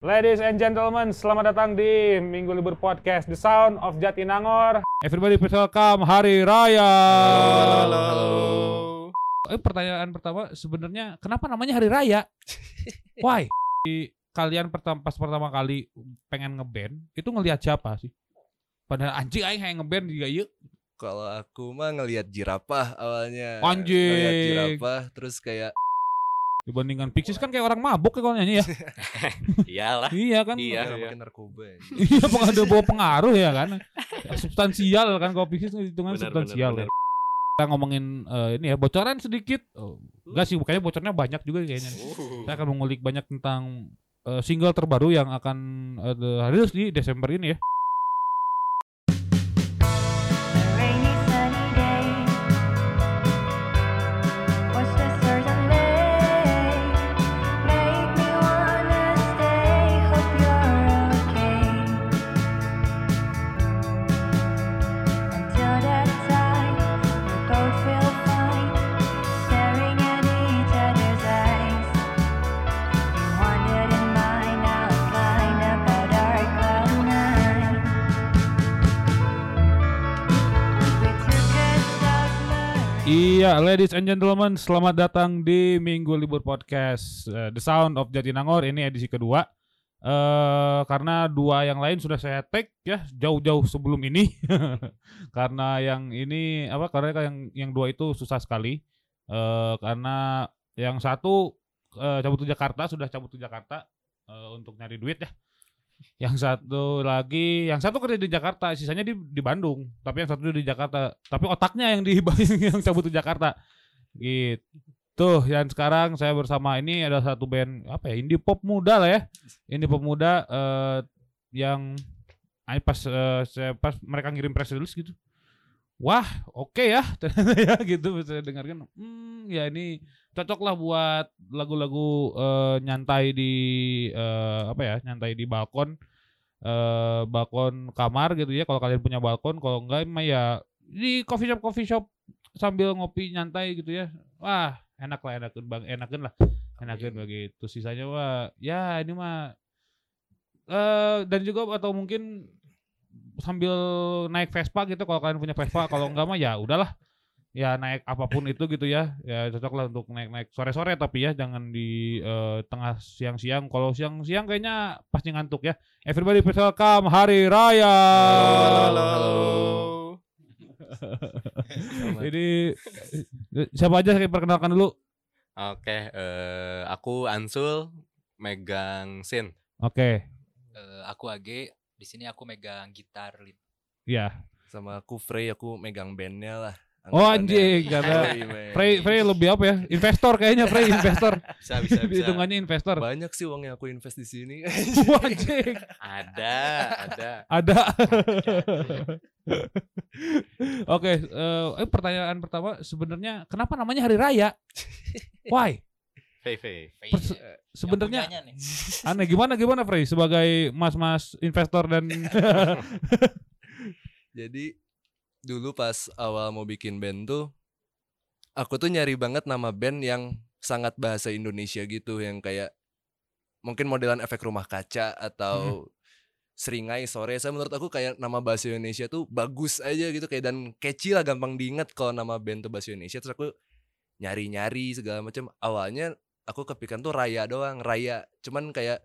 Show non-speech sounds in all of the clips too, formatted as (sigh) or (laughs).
Ladies and gentlemen, selamat datang di Minggu Libur Podcast The Sound of Jatinangor. Everybody please welcome Hari Raya. Halo, halo. Eh, pertanyaan pertama sebenarnya kenapa namanya Hari Raya? (laughs) Why? Di- Kalian pertama pas pertama kali pengen ngeband itu ngelihat siapa sih? Padahal anjing aing yang ngeband juga yuk. Kalau aku mah ngelihat jirapah awalnya. Anjing. Ngelihat jirapah terus kayak Dibandingkan Pixies kan kayak orang mabuk ya kalau nyanyi ya. (laughs) Iyalah. iya kan? Iya. kayak makin narkoba. ya. Iya, ada bawa pengaruh ya kan. Substansial kan kalau Pixies hitungan Benar, substansial benar, ya. Kita ngomongin eh, ini ya bocoran sedikit. Oh, enggak sih, kayaknya bocornya banyak juga kayaknya. Uh. Saya akan mengulik banyak tentang eh, single terbaru yang akan eh, rilis di Desember ini ya. Iya, ladies and gentlemen, selamat datang di Minggu Libur Podcast eh, The Sound of Jatinangor. Ini edisi kedua. eh karena dua yang lain sudah saya tag ya jauh-jauh sebelum ini. (laughs) karena yang ini apa? Karena yang yang dua itu susah sekali. eh karena yang satu eh, cabut ke Jakarta sudah cabut ke Jakarta eh, untuk nyari duit ya. Yang satu lagi, yang satu kerja di Jakarta, sisanya di di Bandung. Tapi yang satu di Jakarta, tapi otaknya yang di (laughs) yang cabut ke Jakarta. Gitu. Dan sekarang saya bersama ini ada satu band apa ya? Indie pop muda lah ya. Indie pop muda eh, yang ah, pas eh, saya pas mereka ngirim press release gitu. Wah, oke ya, (laughs) ternyata ya gitu saya dengarkan. Hmm, ya ini cocok lah buat lagu-lagu eh, nyantai di eh, apa ya nyantai di balkon eh balkon kamar gitu ya. Kalau kalian punya balkon kalau enggak mah ya di coffee shop coffee shop sambil ngopi nyantai gitu ya. Wah enak lah enakan bang enakan lah enakan begitu sisanya. Wah ya ini mah eh dan juga atau mungkin sambil naik Vespa gitu kalau kalian punya Vespa kalau enggak mah ya udahlah ya naik apa pun itu gitu ya ya cocok lah untuk naik naik sore sore tapi ya jangan di eh, tengah siang siang kalau siang siang kayaknya pasti ngantuk ya everybody please welcome hari raya Halo, halo. (laughs) jadi eh, siapa aja saya perkenalkan dulu Oke, eh, aku Ansul megang sin. oke Eh, aku Age di sini aku megang gitar lead. ya Sama aku Frey, aku megang bandnya lah. Oh anjing karena Frey, man. Frey Frey lebih apa ya? Investor kayaknya Frey (laughs) investor. Bisa bisa bisa. hitungannya investor. Banyak sih uang yang aku invest di sini. Wah, (laughs) anjing. Ada, ada. ada. (laughs) Oke eh, eh, pertanyaan pertama sebenarnya kenapa namanya hari raya? Why? Fei Pers- Yang sebenarnya aneh gimana gimana Frey sebagai mas-mas investor dan Jadi dulu pas awal mau bikin band tuh aku tuh nyari banget nama band yang sangat bahasa Indonesia gitu yang kayak mungkin modelan efek rumah kaca atau seringai sore. Saya menurut aku kayak nama bahasa Indonesia tuh bagus aja gitu kayak dan catchy lah gampang diingat kalau nama band tuh bahasa Indonesia. Terus aku nyari-nyari segala macam. Awalnya aku kepikiran tuh raya doang raya. Cuman kayak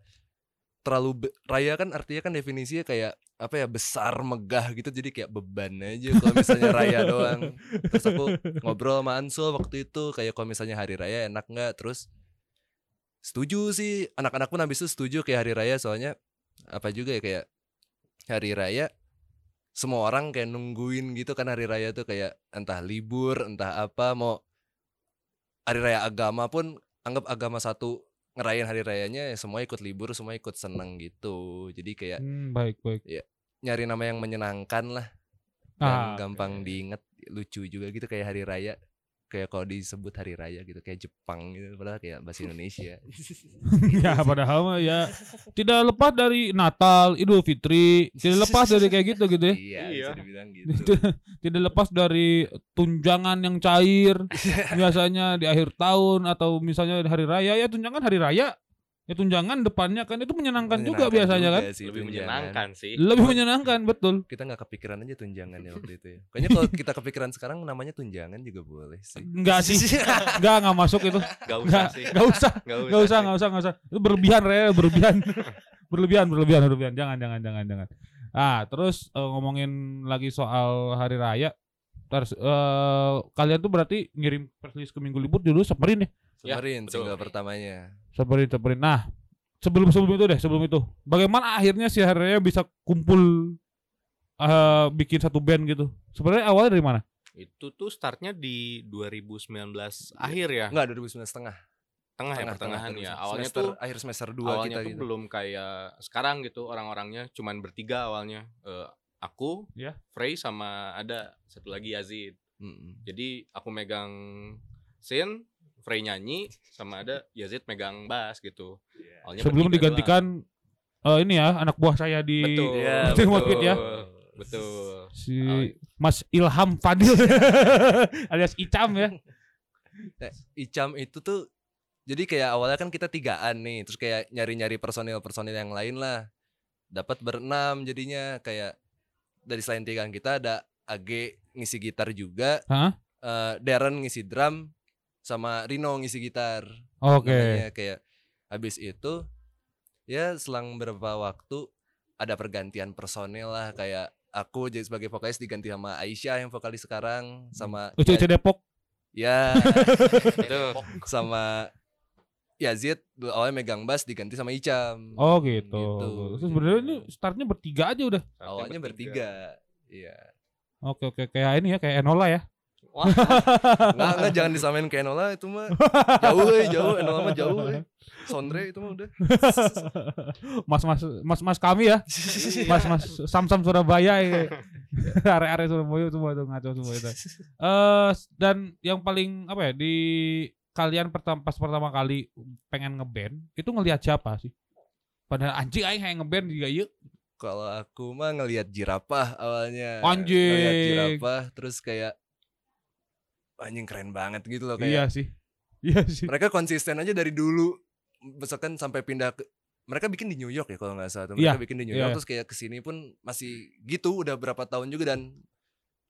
terlalu raya kan artinya kan definisinya kayak apa ya besar megah gitu jadi kayak beban aja kalau misalnya raya doang. Terus aku ngobrol sama Ansul waktu itu kayak kalau misalnya hari raya enak nggak terus setuju sih. Anak-anak pun habis itu setuju kayak hari raya soalnya apa juga ya kayak hari raya semua orang kayak nungguin gitu kan hari raya tuh kayak entah libur entah apa mau hari raya agama pun anggap agama satu ngerayain hari rayanya ya semua ikut libur semua ikut seneng gitu. Jadi kayak Hmm, baik baik. nyari nama yang menyenangkan lah dan Ah, gampang diinget lucu juga gitu kayak hari raya kayak kalau disebut hari raya gitu kayak Jepang gitu padahal kayak bahasa Indonesia (laughs) ya padahal mah ya tidak lepas dari Natal, Idul Fitri, tidak lepas dari kayak gitu gitu ya. iya (laughs) Iya. bisa dibilang gitu (laughs) tidak lepas dari tunjangan yang cair biasanya di akhir tahun atau misalnya di hari raya ya tunjangan hari raya Ya tunjangan depannya kan itu menyenangkan, juga Menyenangkan biasanya juga kan. sih, Lebih tunjangan. menyenangkan sih. Lebih menyenangkan betul. Kita nggak kepikiran aja tunjangan ya waktu itu ya. Kayaknya kalau kita kepikiran sekarang namanya tunjangan juga boleh sih. Enggak sih. (laughs) Enggak enggak masuk itu. Gak usah Enggak, sih. enggak usah. Gak usah. Enggak usah, enggak usah, enggak usah. Itu berlebihan, Re, berlebihan. (laughs) berlebihan, berlebihan, berlebihan. Jangan, jangan, jangan, jangan. Ah, terus eh, ngomongin lagi soal hari raya. Eh, kalian tuh berarti ngirim press release ke minggu libur dulu seperin ya? Ya, Semerin betul. single pertamanya. Seperin, seperin. Nah, sebelum sebelum itu deh, sebelum itu. Bagaimana akhirnya si hari raya bisa kumpul eh bikin satu band gitu? Sebenarnya awalnya dari mana? Itu tuh startnya di 2019 akhir ya. Enggak 2019 setengah. Tengah ya Tengah, pertengahan tengah, ya. 2019. Awalnya Semester- tuh akhir semester 2 awalnya kita tuh gitu. belum kayak sekarang gitu orang-orangnya cuman bertiga awalnya. Eh, aku, Ya. Frey sama ada satu lagi Yazid. Mm-mm. Jadi aku megang sin, Frey nyanyi, sama ada Yazid megang bass gitu. Awalnya Sebelum digantikan eh, ini ya anak buah saya di betul, Iya, di Morbid ya. Betul. si Oh. Mas Ilham Fadil (laughs) alias Icam ya. Nah, Icam itu tuh jadi kayak awalnya kan kita tigaan nih, terus kayak nyari-nyari personil-personil yang lain lah. Dapat berenam jadinya kayak dari selain tigaan kita ada AG ngisi gitar juga, Hah? eh, Darren ngisi drum, sama Rino ngisi gitar. Oke. Namanya kayak habis itu ya selang beberapa waktu ada pergantian personil lah kayak aku jadi sebagai vokalis diganti sama Aisyah yang vokalis sekarang sama UCC Depok. ya (laughs) Itu sama Yazid awalnya megang bass diganti sama Icam. Oh gitu. Gitu. Terus sebenarnya ini startnya bertiga aja udah. awalnya bertiga. Iya. Oke oke kayak ini ya kayak Enola ya. Wah, Enggak, enggak jangan disamain ke Enola itu mah. Jauh eh, jauh Enola mah jauh eh. Sondre itu mah udah. (laughs) Mas mas mas mas kami ya. Mas mas Sam Sam Surabaya (laughs) ya. Area-area Surabaya semua itu ngaco semua itu. Eh dan yang paling apa ya di kalian pertama pas pertama kali pengen ngeband itu ngelihat siapa sih? Padahal anjing aing kayak ngeband juga yuk. Kalau aku mah ngelihat jirapah awalnya. Anjing. Ngelihat jirapah terus kayak anjing keren banget gitu loh Iya kayak. sih. Iya sih. Mereka konsisten aja dari dulu. Misalkan sampai pindah ke mereka bikin di New York ya kalau nggak salah. Iya, Mereka bikin di New iya. York terus kayak ke sini pun masih gitu udah berapa tahun juga dan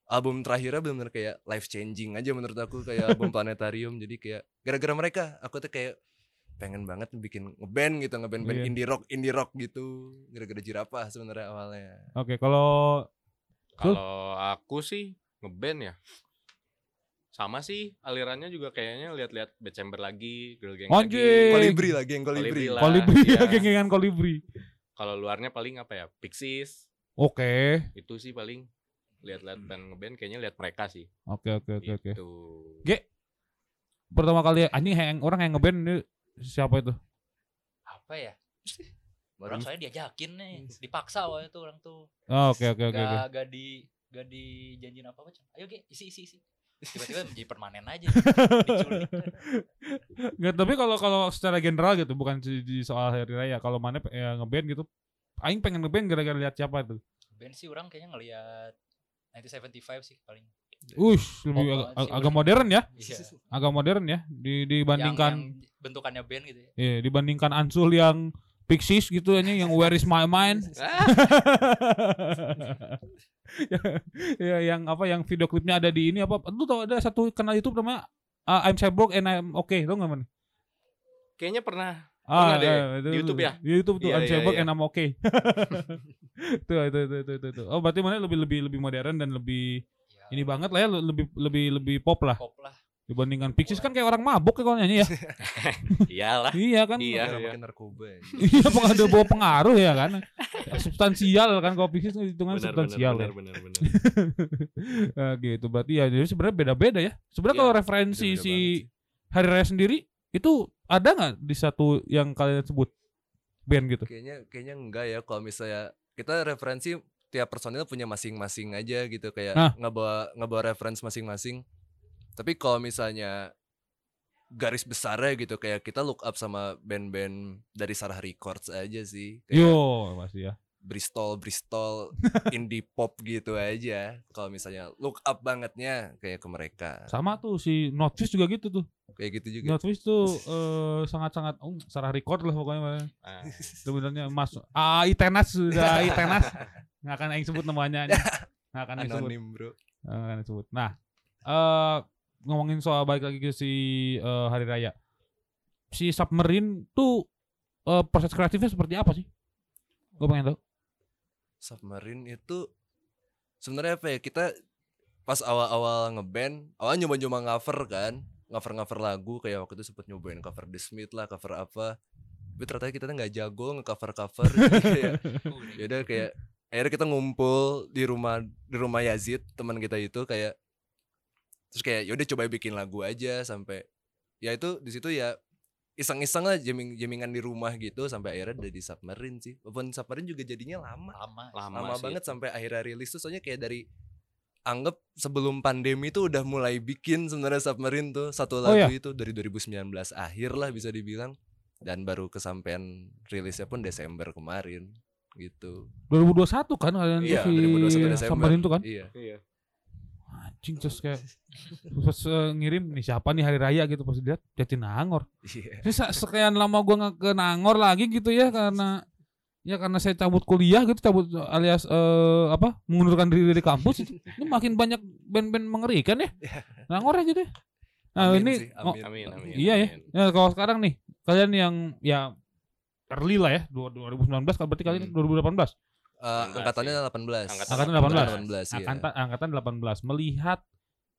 album terakhirnya benar-benar kayak life changing aja menurut aku kayak album (laughs) Planetarium jadi kayak gara-gara mereka aku tuh kayak pengen banget bikin ngeband gitu ngeband band Iya. indie rock indie rock gitu gara-gara jirapah sebenarnya awalnya Oke, kalau kalau aku sih ngeband ya. Sama sih alirannya juga kayaknya lihat-lihat Bad Chamber lagi, Girl Gang Anjing. lagi. kolibri lagi yang kolibri, Kolibri ya, iya. (laughs) gengengan kolibri. Kalau luarnya paling apa ya? Pixies. Oke. Itu sih paling lihat-lihat band ngeband kayaknya lihat mereka sih. Oke, oke, oke, oke. Gitu. Ge- Pertama kali anjing yang orang yang ngeband ini siapa itu? Apa ya? Orang saya diajakin nih, dipaksa waktu itu orang tuh. Oh, Oke, oke, oke, oke. Gak gak di gak dijanjin apa-apa. Cuma, Ayo Ge, isi isi isi. Tiba-tiba (laughs) menjadi permanen aja. Nggak, tapi kalau kalau secara general gitu, bukan di, di soal hari raya. Kalau mana ya, ngeband gitu, Aing pengen ngeband gara-gara lihat siapa itu. Band sih orang kayaknya ngelihat 1975 sih paling. Ush, lebih ag- agak modern ya, Iya. agak modern ya. Di, dibandingkan, yang, yang bentukannya band gitu ya. iya, dibandingkan Ansul yang Pixies gitu aja yang Where is my mind. (laughs) Ya yang apa yang video klipnya ada di ini apa lu tau ada satu kanal YouTube namanya uh, I'm Cyborg and I'm okay tau nggak man kayaknya pernah ah eh, di YouTube ya? di YouTube tuh Iya, I'm iya, Cyborg iya. and I'm okay (laughs) tuh itu itu itu itu, itu. oh berarti mana lebih lebih lebih modern dan lebih Ya, ini banget lah ya lebih lebih lebih pop lah pop lah. dibandingkan Pixies kan kayak orang mabuk ya kalau nyanyi ya (laughs) iyalah. iya kan Iya. Karena makin narkoba ya. iya pengaruh bawa pengaruh ya kan substansial kan kalau Pixies hitungan Benar benar substansial ya. benar benar (laughs) benar. Nah, gitu berarti ya jadi sebenarnya beda-beda ya. Sebenarnya Iya, kalau referensi Beda-beda si banget sih. hari raya sendiri itu ada nggak di satu yang kalian sebut band gitu? Kayaknya kayaknya enggak ya kalau misalnya kita referensi tiap personil punya masing-masing aja gitu kayak Nah. ngebawa ngebawa referensi masing-masing. Tapi kalau misalnya garis besarnya gitu kayak kita look up sama band-band dari Sarah Records aja sih. Kayak Yo pasti ya. Bristol Bristol (laughs) indie pop gitu aja. Kalau misalnya look up bangetnya kayak ke mereka. Sama tuh si Notfish juga gitu tuh. Kayak gitu juga. Notfish tuh (laughs) eh, sangat-sangat oh, Sarah record lah pokoknya. Ah, Sebenarnya Mas ah Itenas sudah Itenas. Nggak akan aing sebut namanya. Nggak akan aing sebut. Bro. Nggak akan aing sebut. Nah, eh ngomongin soal balik lagi ke si eh, hari raya. Si Submarine tuh eh, proses kreatifnya seperti apa sih? Gue pengen tahu. Submarine itu sebenarnya apa ya? Kita pas awal-awal ngeband, awal nyoba-nyoba cover kan, cover-cover lagu kayak waktu itu sempet nyobain cover The Smith lah, cover apa. Tapi ternyata kita nggak jago nge-cover-cover. (laughs) jadi kayak (laughs) yaudah kayak akhirnya kita ngumpul di rumah di rumah Yazid teman kita itu kayak terus kayak yaudah coba bikin lagu aja sampai ya itu di situ ya iseng-iseng lah jamming jamingan di rumah gitu sampai akhirnya jadi submarine sih. Walaupun submarine juga jadinya lama. Lama lama, lama sih banget itu. sampai akhirnya rilis tuh. Soalnya kayak dari anggap sebelum pandemi tuh udah mulai bikin sebenarnya submarine tuh. Satu Oh, lagu ya? itu dari 2019 akhir lah bisa dibilang. Dan baru kesampaian rilisnya pun Desember kemarin gitu. 2021 kan kalian iya tuh si 2021 Desember Submarine tuh kan? iya. Iya. Anjing terus kayak (laughs) pas eh, ngirim nih siapa nih hari raya gitu pas dilihat Jatinangor. iya Terus sa- sekian lama gua nggak ke Nangor lagi gitu ya karena ya karena saya cabut kuliah gitu cabut alias eh, apa mengundurkan diri dari kampus itu. (laughs) ini makin banyak band-band mengerikan ya Nangor aja deh nah Amin ini sih, oh, amin. Amin, amin. iya ya amin. Nah, kalau sekarang nih kalian yang ya early lah ya dua- 2019 kan berarti kalian Hmm. 2018 Enggak angkatannya sih. 18 Angkatan Angkatan 18 iya. angkatan angkatan 18 melihat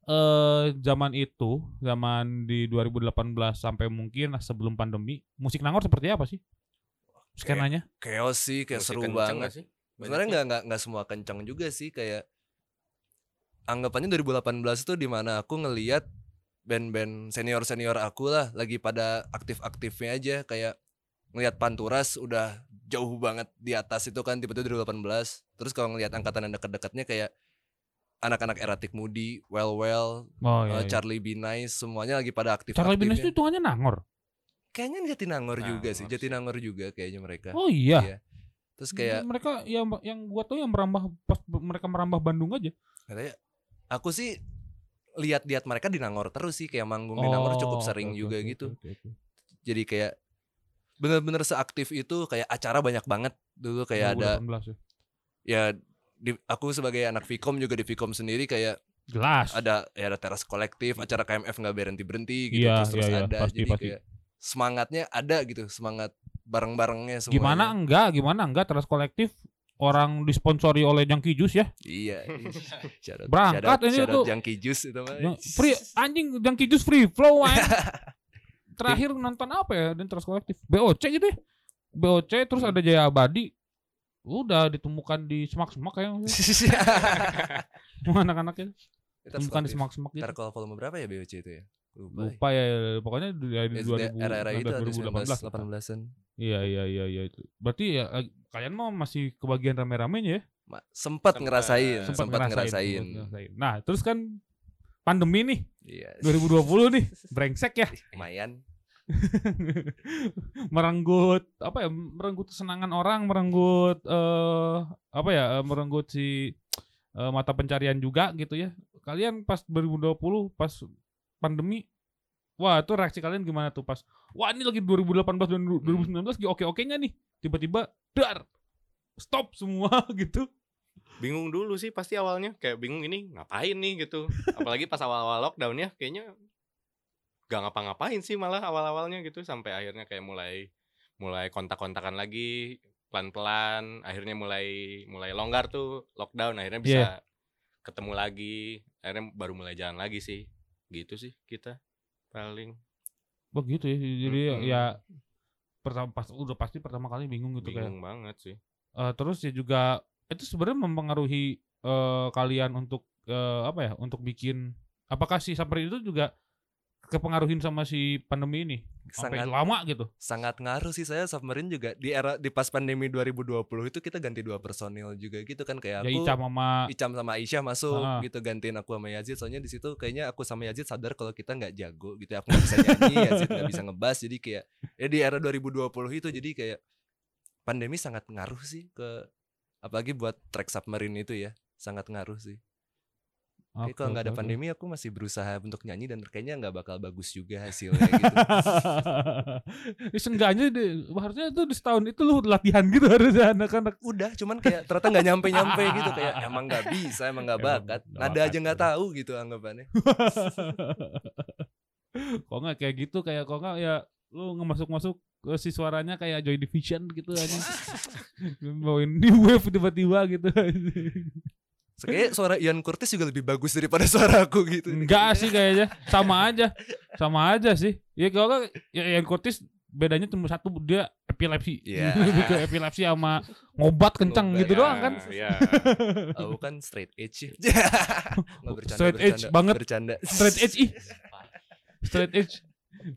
eh zaman itu zaman di 2018 sampai mungkin sebelum pandemi musik Nangor seperti apa sih? Skenanya? Chaos sih kayak Musik seru banget. sih? Sebenarnya nggak nggak nggak semua kencang juga sih kayak anggapannya 2018 itu di mana aku ngeliat band-band senior-senior aku lah lagi pada aktif-aktifnya aja kayak ngelihat Panturas udah jauh banget di atas itu kan tiba-tiba 2018 terus kalau ngelihat angkatan yang deket-deketnya kayak anak-anak Eratik Moody, Well Well, oh eh, iya, iya. Charlie Be Nice semuanya lagi pada aktif Charlie Binas itu aktifnya. hitungannya Nangor Kayaknya Jatinangor juga sih, Nangor sih. Jatinangor juga kayaknya mereka. oh iya Iya. Terus kayak mereka yang yang gua tahu yang merambah pas mereka merambah Bandung aja katanya aku sih lihat-lihat mereka di Nangor terus sih kayak manggung di Nangor cukup Oh, sering oke, juga oke, gitu. oke, oke. Jadi kayak bener-bener seaktif itu kayak acara banyak banget. Dulu kayak ada 2018 ya. ya di, aku sebagai anak Vkom juga di Vkom sendiri kayak jelas ada ya ada teras kolektif acara KMF nggak berhenti berhenti gitu Iya, terus terus iya, iya, ada. Pasti, jadi pasti. kayak semangatnya ada gitu semangat bareng-barengnya semuanya. Gimana enggak gimana enggak? Teras kolektif orang disponsori oleh Jangki Jus ya. Iya. (laughs) Berangkat ini tuh. Jangki Jus itu mah. Free anjing Jangki Jus free flow. (laughs) terakhir nonton apa ya dan teras kolektif BOC gitu ya BOC terus ada Jaya Abadi udah ditemukan di semak-semak (laughs) kayak anak-anaknya ditemukan di semak-semak gitu kalau volume berapa ya BOC itu ya? Lupa. ya. lupa ya pokoknya di, di Ya, 2000 era-era itu ada 2018 18-an. Iya iya iya iya itu. Berarti ya eh, kalian mau masih kebagian rame-ramenya ya? Ma- Sempat Sempat. ngerasain, Sempat sempat ngerasain. sempat ngerasain. Nah, terus kan pandemi nih Iya. 2020 nih, brengsek ya. Lumayan. (laughs) merenggut apa ya? Merenggut kesenangan orang, merenggut eh apa ya? eh, Merenggut si eh, mata pencarian juga gitu ya. Kalian pas 2020 pas pandemi Wah itu reaksi kalian gimana tuh pas Wah ini lagi 2018 dan 2019 lagi oke-okenya nih Tiba-tiba dar Stop semua (laughs) gitu bingung dulu sih pasti awalnya kayak bingung ini ngapain nih gitu. Apalagi pas awal-awal lockdown ya kayaknya gak ngapa-ngapain sih malah awal-awalnya gitu sampai akhirnya kayak mulai mulai kontak-kontakan lagi pelan-pelan akhirnya mulai mulai longgar tuh lockdown akhirnya bisa Iya. ketemu lagi akhirnya baru mulai jalan lagi sih. Gitu sih kita paling. Begitu ya. Jadi Mm-mm. ya pertama pas udah pasti pertama kali bingung gitu kayak. Bingung banget sih. Eh, terus ya juga itu sebenarnya mempengaruhi eh, kalian untuk eh, apa ya untuk bikin apakah si Saper itu juga kepengaruhin sama si pandemi ini? Sampai Sangat lama gitu. sangat ngaruh sih saya Submarine juga di era di pas pandemi 2020 itu kita ganti dua personil juga gitu kan kayak ya aku Ica sama Icam sama Aisyah masuk gitu gantiin aku sama Yazid. Soalnya di situ kayaknya aku sama Yazid sadar kalau kita nggak jago gitu aku nggak bisa nyanyi (laughs) Yazid nggak bisa ngebas. Jadi kayak ya di era 2020 itu jadi kayak pandemi sangat ngaruh sih ke apalagi buat track submarine itu ya sangat ngaruh sih Oke, kalau nggak ada pandemi aku masih berusaha untuk nyanyi dan kayaknya nggak bakal bagus juga hasilnya gitu. Ya, (laughs) Seenggaknya deh, harusnya itu di setahun itu lu latihan gitu harusnya anak-anak. Udah, cuman kayak ternyata nggak nyampe-nyampe (laughs) gitu kayak emang nggak bisa, emang nggak bakat. Nada bakat, aja nggak tahu gitu anggapannya. (laughs) kok nggak kayak gitu kayak kok nggak ya lu ngemasuk-masuk si suaranya kayak Joy Division gitu aja. (laughs) Bawain new wave tiba-tiba gitu. So, Kayaknya suara Ian Curtis juga lebih bagus daripada suara aku gitu. Enggak sih kayaknya, sama aja. Sama aja sih. Ya kalau ya yang Curtis bedanya cuma satu dia epilepsi. Iya. (laughs) Ke epilepsi sama ngobat kencang Ngobat, gitu ya. doang kan. Iya. (laughs) Aku kan straight edge ya. Bercanda, Straight edge bercanda, banget. Bercanda. Straight edge ih. Straight edge.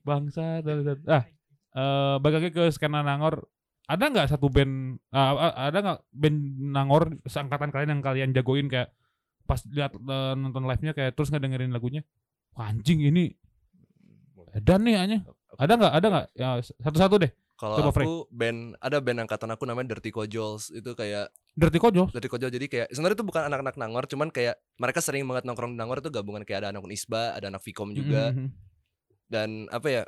Bangsa bangsat. Ah, eh balik lagi ke skena Nangor. Ada nggak satu band ah, ada nggak band Nangor seangkatan kalian yang kalian jagoin kayak pas lihat eh, nonton live-nya kayak terus nggak dengerin lagunya. Wah, anjing ini edan nih hanya. Ada nggak? Ada nggak? Ya satu-satu deh. Kalau aku Frank. band ada band angkatan aku namanya Dirty Kojols itu kayak Dirty Kojol. Dirty Kojol jadi kayak sebenarnya itu bukan anak-anak Nangor cuman kayak mereka sering banget nongkrong di Nangor itu gabungan kayak ada anak Unisba, ada anak Vkom juga Mhm. dan apa ya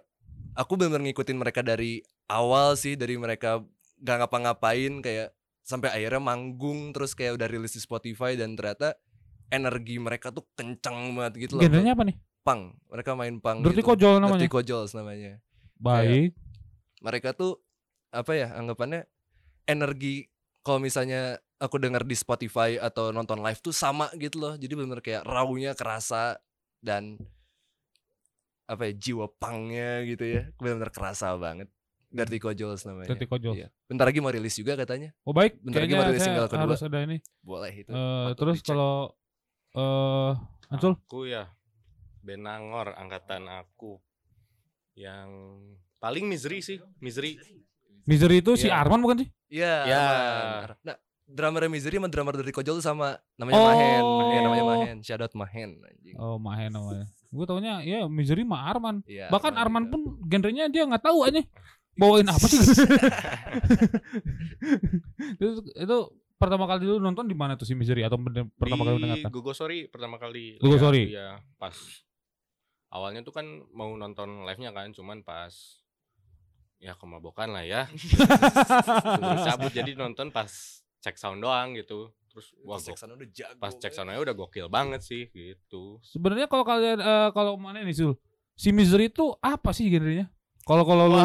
aku benar ngikutin mereka dari awal sih dari mereka gak ngapa-ngapain kayak sampai akhirnya manggung terus kayak udah rilis di Spotify dan ternyata energi mereka tuh kencang banget gitu loh Genrenya apa nih? pang mereka main pang Dirty gitu. Kojol namanya. Dirty Kojols namanya Baik. mereka tuh apa ya anggapannya energi kalau misalnya aku dengar di Spotify atau nonton live tuh sama gitu loh jadi benar kayak rawnya kerasa dan apa ya jiwa pangnya gitu ya benar-benar kerasa banget Dirty Kojols namanya Dirty Kojol. Iya. bentar lagi mau rilis juga katanya Oh baik, Bentar lagi mau rilis single kedua. harus ada ini. boleh itu Eh, patut terus dicek. kalau eh Ancul Aku ya Benangor angkatan aku yang paling misery sih, misery. Misery itu si Iya. Arman bukan sih? Iya Ya. aman. nah drummer Misery sama drummer dari Kojol tuh sama namanya Oh. Mahen ya, namanya Mahen shout out Mahen anjing Oh, Mahen namanya. Gue taunya ya Misery mah Arman. Iya, Bahkan Arman juga. pun genrenya dia nggak tahu aja. (laughs) Bawain apa sih? (laughs) itu, itu pertama kali dulu nonton di mana tuh si Misery atau pertama kali mendengarkan? Gogo Sorry pertama kali. Gogo lihat, Sorry. Iya, pas awalnya tuh kan mau nonton live-nya kan, cuman pas ya kemabokan lah ya. (laughs) Terus cabut jadi nonton pas cek sound doang gitu. Terus wah Pas gok- Jackson udah jago pas cek banget. soundnya udah gokil banget sih gitu. Sebenarnya kalau kalian eh, kalau mana nih Sul? Si Misery itu apa sih genrenya? Kalau kalau lu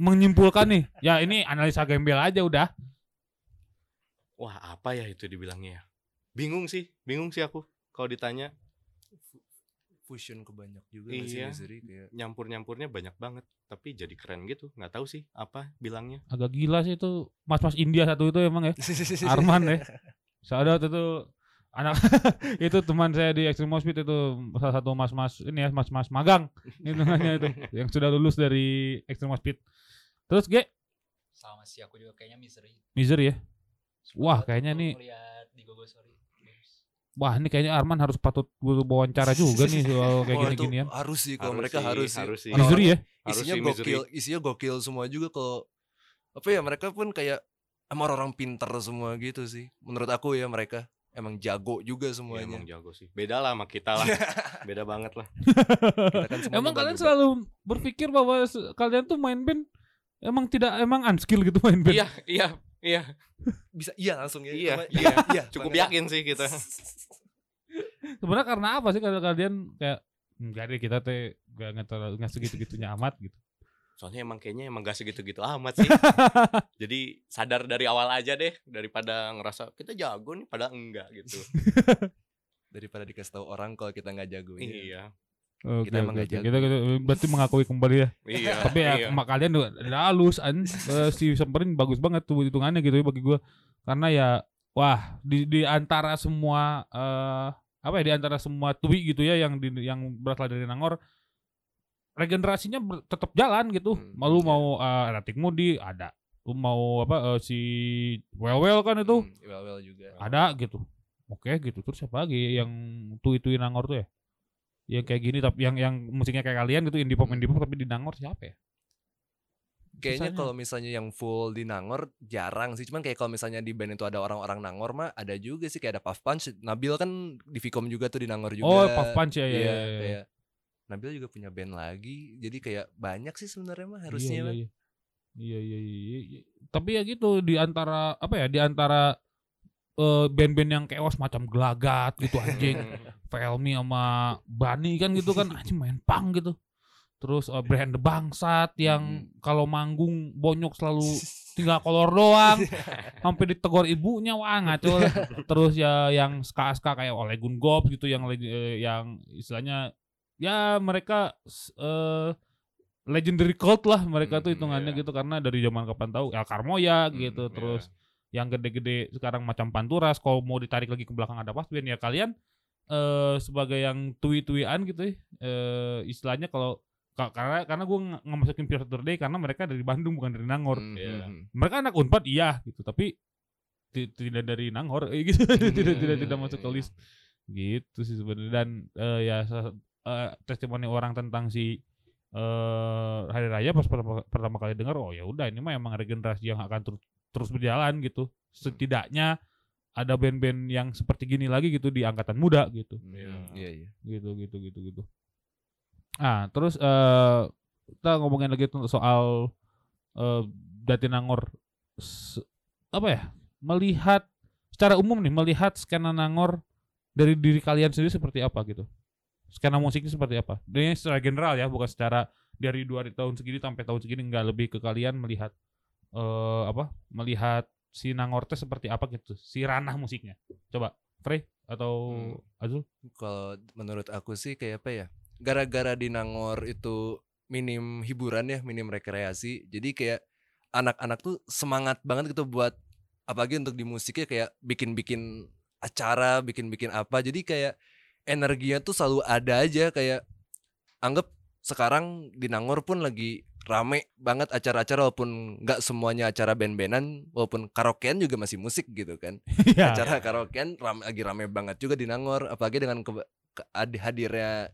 menyimpulkan nih, ya ini analisa gembel aja udah. wah apa ya itu dibilangnya ya? Bingung sih, bingung sih aku kalau ditanya fusion kebanyak juga nggak sih Iya. Misery kayak nyampur-nyampurnya banyak banget, tapi jadi keren gitu. nggak tahu sih apa bilangnya. Agak gila sih itu mas-mas India satu itu emang ya. (laughs) Arman ya. Saudara itu anak (laughs) itu teman saya di Extreme Speed itu salah satu mas-mas ini ya mas-mas magang hitungannya itu (laughs) yang sudah lulus dari Extreme Speed. Terus G Sama sih aku juga kayaknya misery. Misery ya. Wah, kayaknya nih- Lihat di Gogo Sorry. Wah ini kayaknya Arman harus patut gue wawancara juga nih soal kayak Wah, itu gini-ginian. harus sih kalau Harus mereka sih, harus sih. harus sih. Orang-orang Misery ya. Harus isinya sih misery. gokil isinya gokil semua juga kalau apa ya mereka pun kayak emang orang pinter semua gitu sih menurut aku ya mereka emang jago juga semuanya emang jago sih. Beda lah sama kita lah. (laughs) Beda banget lah. (laughs) Kita kan Emang kalian baru- selalu berpikir bahwa kalian tuh main band emang tidak emang unskill gitu main band. iya, iya, iya. bisa iya langsung ya Iya, iya. (laughs) iya Cukup yakin sih kita. (laughs) Sebenarnya karena apa sih kalau kalian kayak enggak deh kita teh enggak terlalu enggak segitu-gitunya amat gitu. Soalnya emang kayaknya emang gak segitu-gitu amat sih. (laughs) Jadi sadar dari awal aja deh daripada ngerasa kita jago nih padahal enggak gitu. daripada dikasih tahu orang kalau kita nggak jago ya. iya. Oke, Kita. Kita, kita- berarti mengakui kembali ya. Iya. Tapi ya iya. emak kalian halus an Eh, si Semperin bagus banget tuh hitungannya gitu ya bagi gua. Karena ya wah di di antara semua eh apa ya di antara semua tui gitu ya yang di, yang berasal dari Nangor regenerasinya ber- tetap jalan gitu. Hmm, Mau lu iya. mau eh, Ratik Mudi ada. Lu mau apa eh, si Well Well kan itu Hmm, well, well juga ada gitu. Oke gitu. Terus siapa lagi yang tui-tui Nangor tuh ya? Yang kayak gini tapi yang yang musiknya kayak kalian gitu indie pop indie pop tapi di Nangor siapa ya? Kayaknya kalau misalnya yang full di Nangor jarang sih. Cuman kayak kalau misalnya di band itu ada orang-orang Nangor mah ada juga sih kayak ada Puff Punch. Nabil kan di Vicom juga tuh di Nangor juga. Oh, Puff Punch ya, ya, Iya, ya, ya. kayak Nabil juga punya band lagi. Jadi kayak banyak sih sebenarnya mah Iya, harusnya iya, mah. iya. Iya, iya, iya, iya. Tapi ya gitu di antara apa ya? Di antara eh, band-band yang chaos macam Gelagat gitu anjing. (laughs) Felmi sama Bani kan gitu kan anjing main pang gitu. Terus uh, Brand Bangsat yang kalau manggung bonyok selalu (laughs) tinggal kolor doang. Sampai ditegor ibunya wah ngaco. (laughs) Terus ya yang ska-ska kayak Olegun Gob gitu yang leg- eh, yang istilahnya ya mereka eh legendary cult lah mereka tuh Hmm, hitungannya iya. gitu karena dari zaman kapan tahu El Carmoya Hmm, gitu iya. terus yang gede-gede sekarang macam Panturas kalau mau ditarik lagi ke belakang ada Pasbin ya kalian eh sebagai yang tui-tuian gitu ya eh istilahnya kalau ka- karena karena gue nggak masukin Pure Saturday karena mereka dari Bandung bukan dari Nangor. Hmm, Iya. hmm, mereka anak unpad iya gitu tapi ti- tidak dari Nangor eh, gitu. (laughs) Tidak tidak tidak masuk ke list. Gitu sih sebenarnya dan eh, ya eh, testimoni orang tentang si eh hari raya pas pertama, pertama kali dengar oh ya udah ini mah emang regenerasi yang akan terus terus berjalan gitu. Setidaknya ada band-band yang seperti gini lagi gitu di angkatan muda gitu. Hmm. Iya. Iya, iya. gitu gitu gitu gitu. Ah terus eh kita ngomongin lagi tuh soal eh Jatinangor S- apa ya melihat secara umum nih melihat skena Nangor dari diri kalian sendiri seperti apa gitu? Skena musiknya seperti apa? Ini secara general ya bukan secara dari dua tahun segini sampai tahun segini nggak lebih ke kalian melihat eh apa melihat si Nangor teh seperti apa gitu si ranah musiknya coba Frey atau Azul Kalau menurut aku sih kayak apa ya? Gara-gara di Nangor itu minim hiburan ya, minim rekreasi. Jadi kayak anak-anak tuh semangat banget gitu buat apalagi untuk di musiknya kayak bikin-bikin acara, bikin-bikin apa. Jadi kayak energinya tuh selalu ada aja kayak anggap sekarang di Nangor pun lagi rame banget acara-acara walaupun nggak semuanya acara band-bandan walaupun karaokean juga masih musik gitu kan (laughs) Iya. acara karaokean ram, lagi rame banget juga di Nangor apalagi dengan ke, ke- ad- hadirnya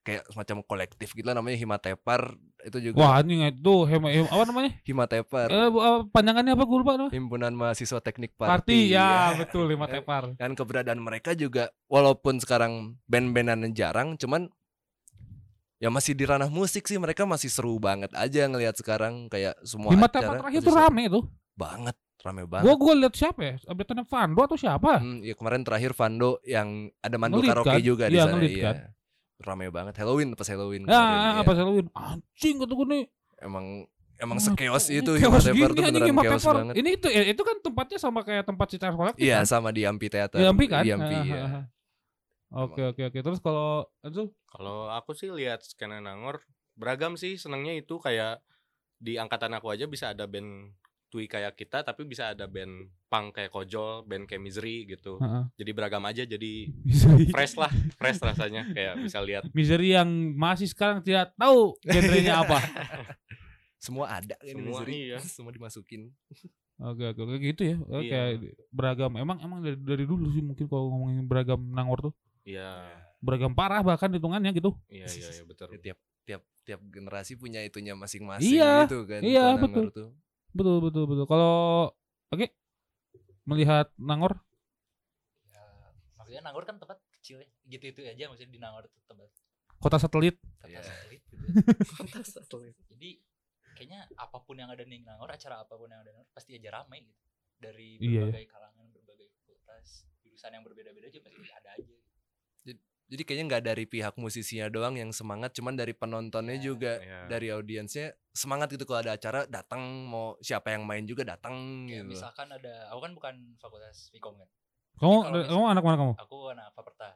kayak semacam kolektif gitu lah namanya Himatepar itu juga Wah anjing itu hem, hem- apa namanya? Himatepar Eh, panjangannya apa gue lupa namanya? himpunan mahasiswa teknik Party, party, ya, ya. betul lima (laughs) tepar. dan keberadaan mereka juga walaupun sekarang band-bandan jarang cuman ya masih di ranah musik sih mereka masih seru banget aja ngelihat sekarang kayak semua Lima acara terakhir tuh seru rame tuh. banget rame banget Gua gua lihat siapa ya? Updateannya Vando atau siapa? Hmm, ya kemarin terakhir Vando yang ada mandu Ngelit karaoke kan? juga di Iya, sana ngelit iya. kan? Rame banget Halloween pas Halloween Ya, kemarin, iya. apa Halloween? Anjing kata gue nih. Emang emang Wah, sekeos itu chaos Himatepar gini tuh beneran Tepar. banget. Ini itu eh, itu kan tempatnya sama kayak tempat Citra Kolektif. Iya kan? sama di Ampi Theater. Di Ampi kan? Di Ampi, Ah, ah, ah. Oke oke oke. Terus kalau Azul? Kalau aku sih lihat skena Nangor beragam sih senangnya itu kayak di angkatan aku aja bisa ada band Tui kayak kita tapi bisa ada band punk kayak Kojol, band kayak Misery gitu. Heeh. Jadi beragam aja jadi Misery. fresh lah, fresh rasanya kayak bisa lihat Misery yang masih sekarang tidak tahu genrenya apa. (laughs) Semua ada kan Semua, Missouri. iya. (laughs) Semua dimasukin. Oke oke oke gitu ya. Oke Iya. beragam. Emang emang dari, dari dulu sih mungkin kalau ngomongin beragam Nangor tuh Iya, beragam parah bahkan hitungannya gitu. iya iya iya betul. Ya, tiap tiap tiap generasi punya itunya masing-masing Iya, gitu kan. iya, betul. Tuh. Betul betul betul. Kalau oke melihat Nangor Ya, maksudnya Nangor kan tempat kecil ya. Gitu-itu aja maksudnya di Nangor itu tempat kota satelit kota Iya. satelit gitu. (laughs) Jadi kayaknya apa pun yang ada di Nangor, acara apa pun yang ada di Nangor pasti aja ramai gitu. Dari Iya, berbagai kalangan, berbagai fakultas, jurusan yang berbeda-beda juga pasti ada aja. Jadi kayaknya nggak dari pihak musisinya doang yang semangat, cuman dari penontonnya Iya, juga, Iya. dari audiensnya semangat gitu kalau ada acara datang mau siapa yang main juga datang Kayak gitu. misalkan ada, aku kan bukan fakultas Vkom kan. kamu Kalau mis- kamu anak mana kamu Aku anak Faperta.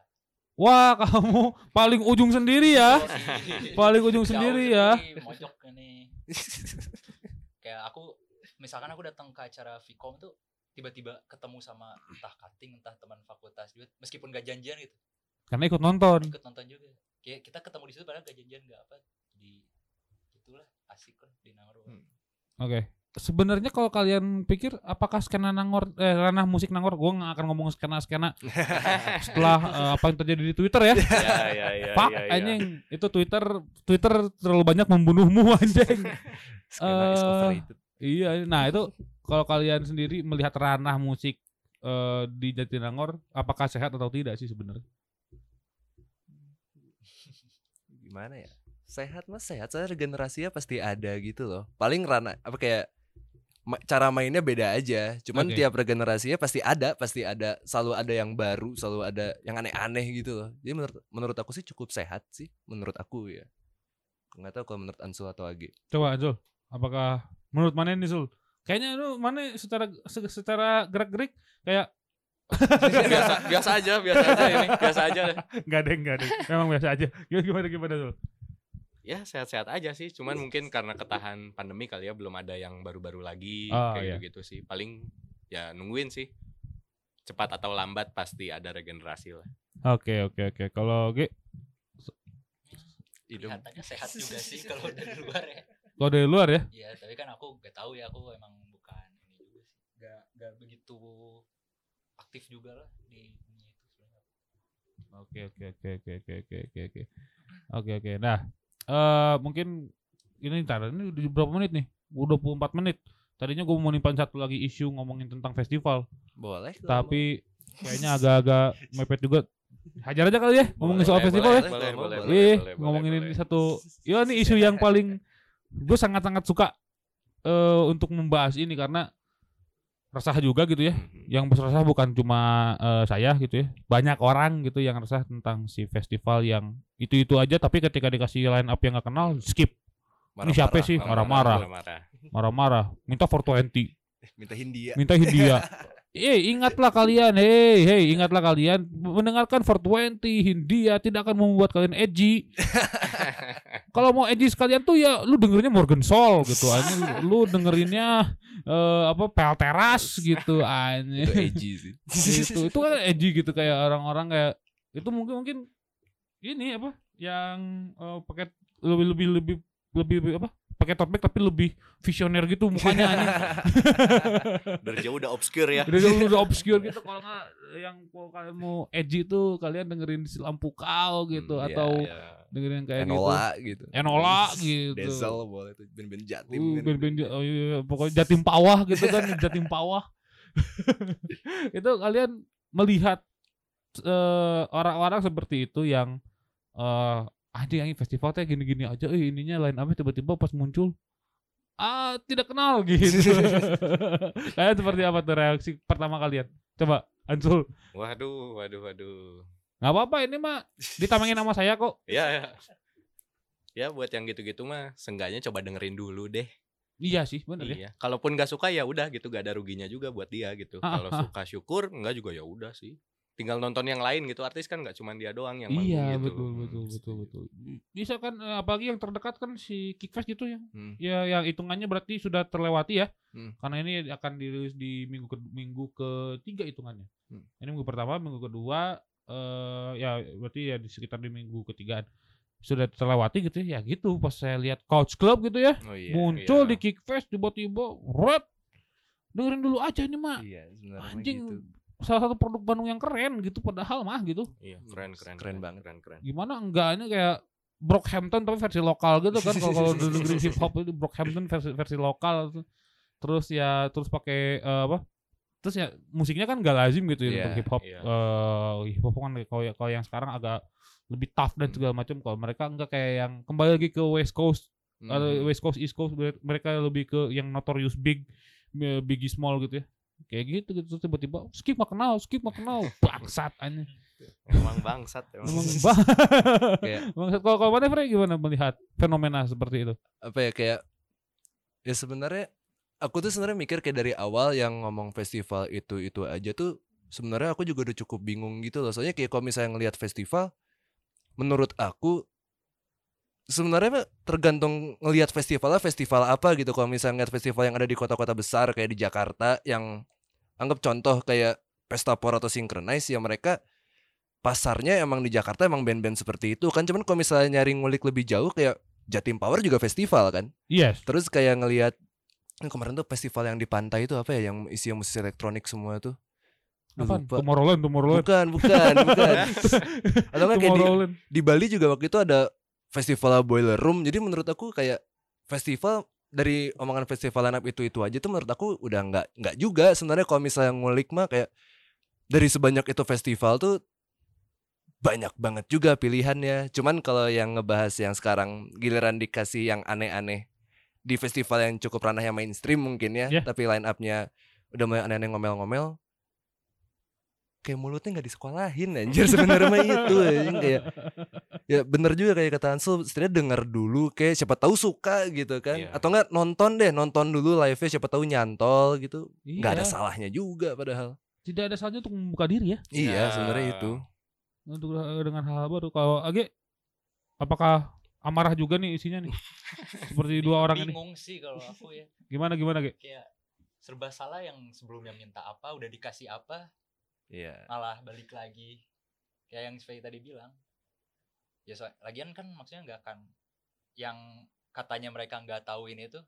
wah kamu paling ujung sendiri ya sih. (laughs) paling ujung sendiri ya Mojok ini. (laughs) Kayak aku misalkan aku datang ke acara Vkom tuh tiba-tiba ketemu sama entah cutting entah teman fakultas juga meskipun gak janjian gitu karena ikut nonton ikut nonton juga kayak kita ketemu di situ padahal gak janjian gak apa jadi itulah asik kan di Nangor Hmm. oke sebenarnya kalau kalian pikir apakah skena Nangor eh ranah musik Nangor gua nggak akan ngomong skena-skena (laughs) setelah eh, apa yang terjadi di Twitter ya. ya ya ya Pak ya, ya. anjing itu Twitter Twitter terlalu banyak membunuhmu (laughs) anjing. Skena is overrated. iya, nah itu kalau kalian sendiri melihat ranah musik eh, di Jatinangor apakah sehat atau tidak sih sebenarnya? Gimana ya? Sehat mas sehat saya regenerasinya pasti ada gitu loh. Paling rana apa kayak ma- cara mainnya beda aja. Cuman Oke. tiap regenerasinya pasti ada pasti ada selalu ada yang baru selalu ada yang aneh-aneh gitu loh. Jadi menurut menurut aku sih cukup sehat sih menurut aku ya. Nggak tahu kalau menurut Ansul atau Agi. Coba Ansul, apakah menurut mana nih Sul? Kayaknya lu mana secara se- secara gerak-gerik kayak biasa biasa aja biasa aja ini biasa aja Enggak ada, enggak ada. Memang biasa aja. Gimana gimana gimana Sul? ya sehat-sehat aja sih cuman mungkin karena ketahan pandemi kali ya belum ada yang baru-baru lagi Oh, kayak iya. gitu sih paling ya nungguin sih cepat atau lambat pasti ada regenerasi lah Oke oke oke. Kalau G, hidung Kelihatannya sehat juga sih kalau dari luar ya. kalau dari luar ya? Iya, tapi kan aku gak tahu ya, aku emang bukan ini juga sih. Gak, gak begitu aktif juga lah di dunia itu sebenarnya. Oke oke oke oke oke oke oke oke. Oke oke. Nah, eh mungkin ini ntar ini udah berapa menit nih? Udah 24 menit. Tadinya gue mau nimpan satu lagi isu ngomongin tentang festival, boleh tapi kayaknya agak-agak mepet juga. Hajar aja kali ya ngomongin soal Boleh, festival boleh, ya. boleh, boleh, boleh, Iya, boleh, ngomongin boleh, ini boleh. satu. Ya ini isu yang paling (laughs) gue sangat-sangat suka eh untuk membahas ini karena resah juga gitu ya. Mhm. Yang resah bukan cuma eh, saya gitu ya. Banyak orang gitu yang resah tentang si festival yang itu-itu aja tapi ketika dikasih line up yang gak kenal skip. Ini siapa sih? Marah-marah. marah Marah-marah, minta 420, (laughs) minta Hindia minta Hindia. (laughs) Eh, ingatlah kalian, hei, hei, ingatlah kalian mendengarkan 420 Hindia tidak akan membuat kalian edgy. (laughs) Kalau mau edgy sekalian tuh ya lu dengerinnya Morgan Soul gitu aja. Lu dengerinnya eh, apa Pelteras gitu (laughs) itu anjing. edgy sih (laughs) itu itu kan edgy gitu kayak orang-orang kayak itu mungkin mungkin ini apa yang eh, pakai lebih lebih lebih lebih lebih apa pakai tote bag tapi lebih visioner gitu mukanya anjing. (laughs) dari jauh udah obscure ya Udah udah, udah obscure gitu kalau nggak yang kalau kalian mau edgy tuh kalian dengerin si lampu kau gitu Hmm, iya, atau Ya. Dengerin kayak Enola gitu gitu Enola (laughs) gitu Denzel boleh tuh band-band jatim Uh, kan. band-band oh iya, iya, pokoknya Jatim Pawah gitu kan, (laughs) Jatim Pawah. (laughs) itu kalian melihat eh, orang-orang seperti itu yang eh anjing festival teh gini-gini aja, eh ininya lain apa tiba-tiba pas muncul ah tidak kenal gitu. Kalian seperti apa tuh reaksi pertama kalian? Coba Ansul. waduh waduh waduh nggak apa-apa ini mah ditamengin sama saya kok. ya ya ya buat yang gitu-gitu mah seenggaknya coba dengerin dulu deh Iya sih, bener ya. iya kalaupun nggak suka ya udah gitu gak ada ruginya juga buat dia gitu Ah, (laughs) kalau ah. suka syukur enggak juga ya udah sih tinggal nonton yang lain gitu artis kan nggak cuma dia doang yang Iya gitu betul betul betul betul. Bisa kan eh, apalagi yang terdekat kan si Kickfest gitu ya. Hmm. Ya yang hitungannya berarti sudah terlewati ya. Hmm. Karena ini akan dirilis di minggu ke minggu ketiga hitungannya. Hmm. Ini minggu pertama, minggu kedua eh ya berarti ya di sekitar di minggu ketigaan sudah terlewati gitu ya. Ya gitu pas saya lihat Couch Club gitu ya. oh iya muncul iya. di Kickfest tiba-tiba rap dengerin dulu aja nih mah iya anjing gitu. salah satu produk Bandung yang keren gitu padahal mah gitu iya keren keren Keren banget. keren keren gimana enggaknya kayak Brockhampton tapi versi lokal gitu kan kalau negeri hip hop itu Brockhampton versi versi lokal terus ya terus pakai eh, apa terus ya musiknya kan gak lazim gitu ya Iya, untuk hip hop iya. Eh, hip hop kan kalau kalau yang sekarang agak lebih tough dan segala macam kalau mereka enggak kayak yang kembali lagi ke West Coast atau Hmm. West Coast East Coast mereka lebih ke yang Notorious Big eh, Biggie Small gitu ya kayak gitu gitu terus tiba-tiba skip mah kenal skip mah kenal bangsat aneh emang bangsat emang. (laughs) Bangsat. Kalau kalau mana Frey gimana melihat fenomena seperti itu? apa ya kayak ya sebenarnya aku tuh sebenarnya mikir kayak dari awal yang ngomong festival itu itu aja tuh sebenarnya aku juga udah cukup bingung gitu loh. Soalnya kayak kalau misalnya ngelihat festival menurut aku sebenarnya tergantung ngelihat festivalnya festival apa gitu. Kalau misalnya ngeliat festival yang ada di kota-kota besar kayak di Jakarta yang anggap contoh kayak Pesta Por atau Synchronize ya mereka pasarnya emang di Jakarta emang band-band seperti itu kan. Cuman kalau misalnya nyari ngulik lebih jauh kayak Jatim Power juga festival kan. Yes. Terus kayak ngelihat Yang kemarin tuh festival yang di pantai itu apa ya yang isi musisi elektronik semua tuh. Apaan? lupa. Tomorrowland, Tomorrowland. Bukan, bukan, bukan. (laughs) Atau enggak kayak di, di Bali juga waktu itu ada festival Boiler Room. Jadi menurut aku kayak festival dari omongan festival up itu itu aja tuh menurut aku udah nggak nggak juga sebenarnya kalau misalnya ngulik mah kayak dari sebanyak itu festival tuh banyak banget juga pilihannya. Cuman kalau yang ngebahas yang sekarang giliran dikasih yang aneh-aneh di festival yang cukup ranahnya mainstream mungkin ya, Ya. tapi line up-nya udah mulai aneh-aneh ngomel-ngomel. Kayak mulutnya nggak disekolahin anjir sebenarnya mah itu anjing kayak (laughs) ya bener juga kayak kata Ansel setidaknya denger dulu kayak siapa tahu suka gitu kan Iya. atau enggak nonton deh nonton dulu live-nya siapa tahu nyantol gitu nggak ada Iya. salahnya juga padahal Tidak ada salahnya untuk membuka diri ya. iya Ya. sebenarnya itu Untuk eh, dengan hal-hal baru. Kalau Age, apakah amarah juga nih isinya nih? Seperti dua orang ini. bingung sih kalau aku ya Gimana gimana, Ge? kayak serba salah yang sebelumnya minta apa udah dikasih apa iya malah balik lagi kayak yang seperti tadi bilang ya so, lagian kan maksudnya nggak akan yang katanya mereka nggak tahu ini tuh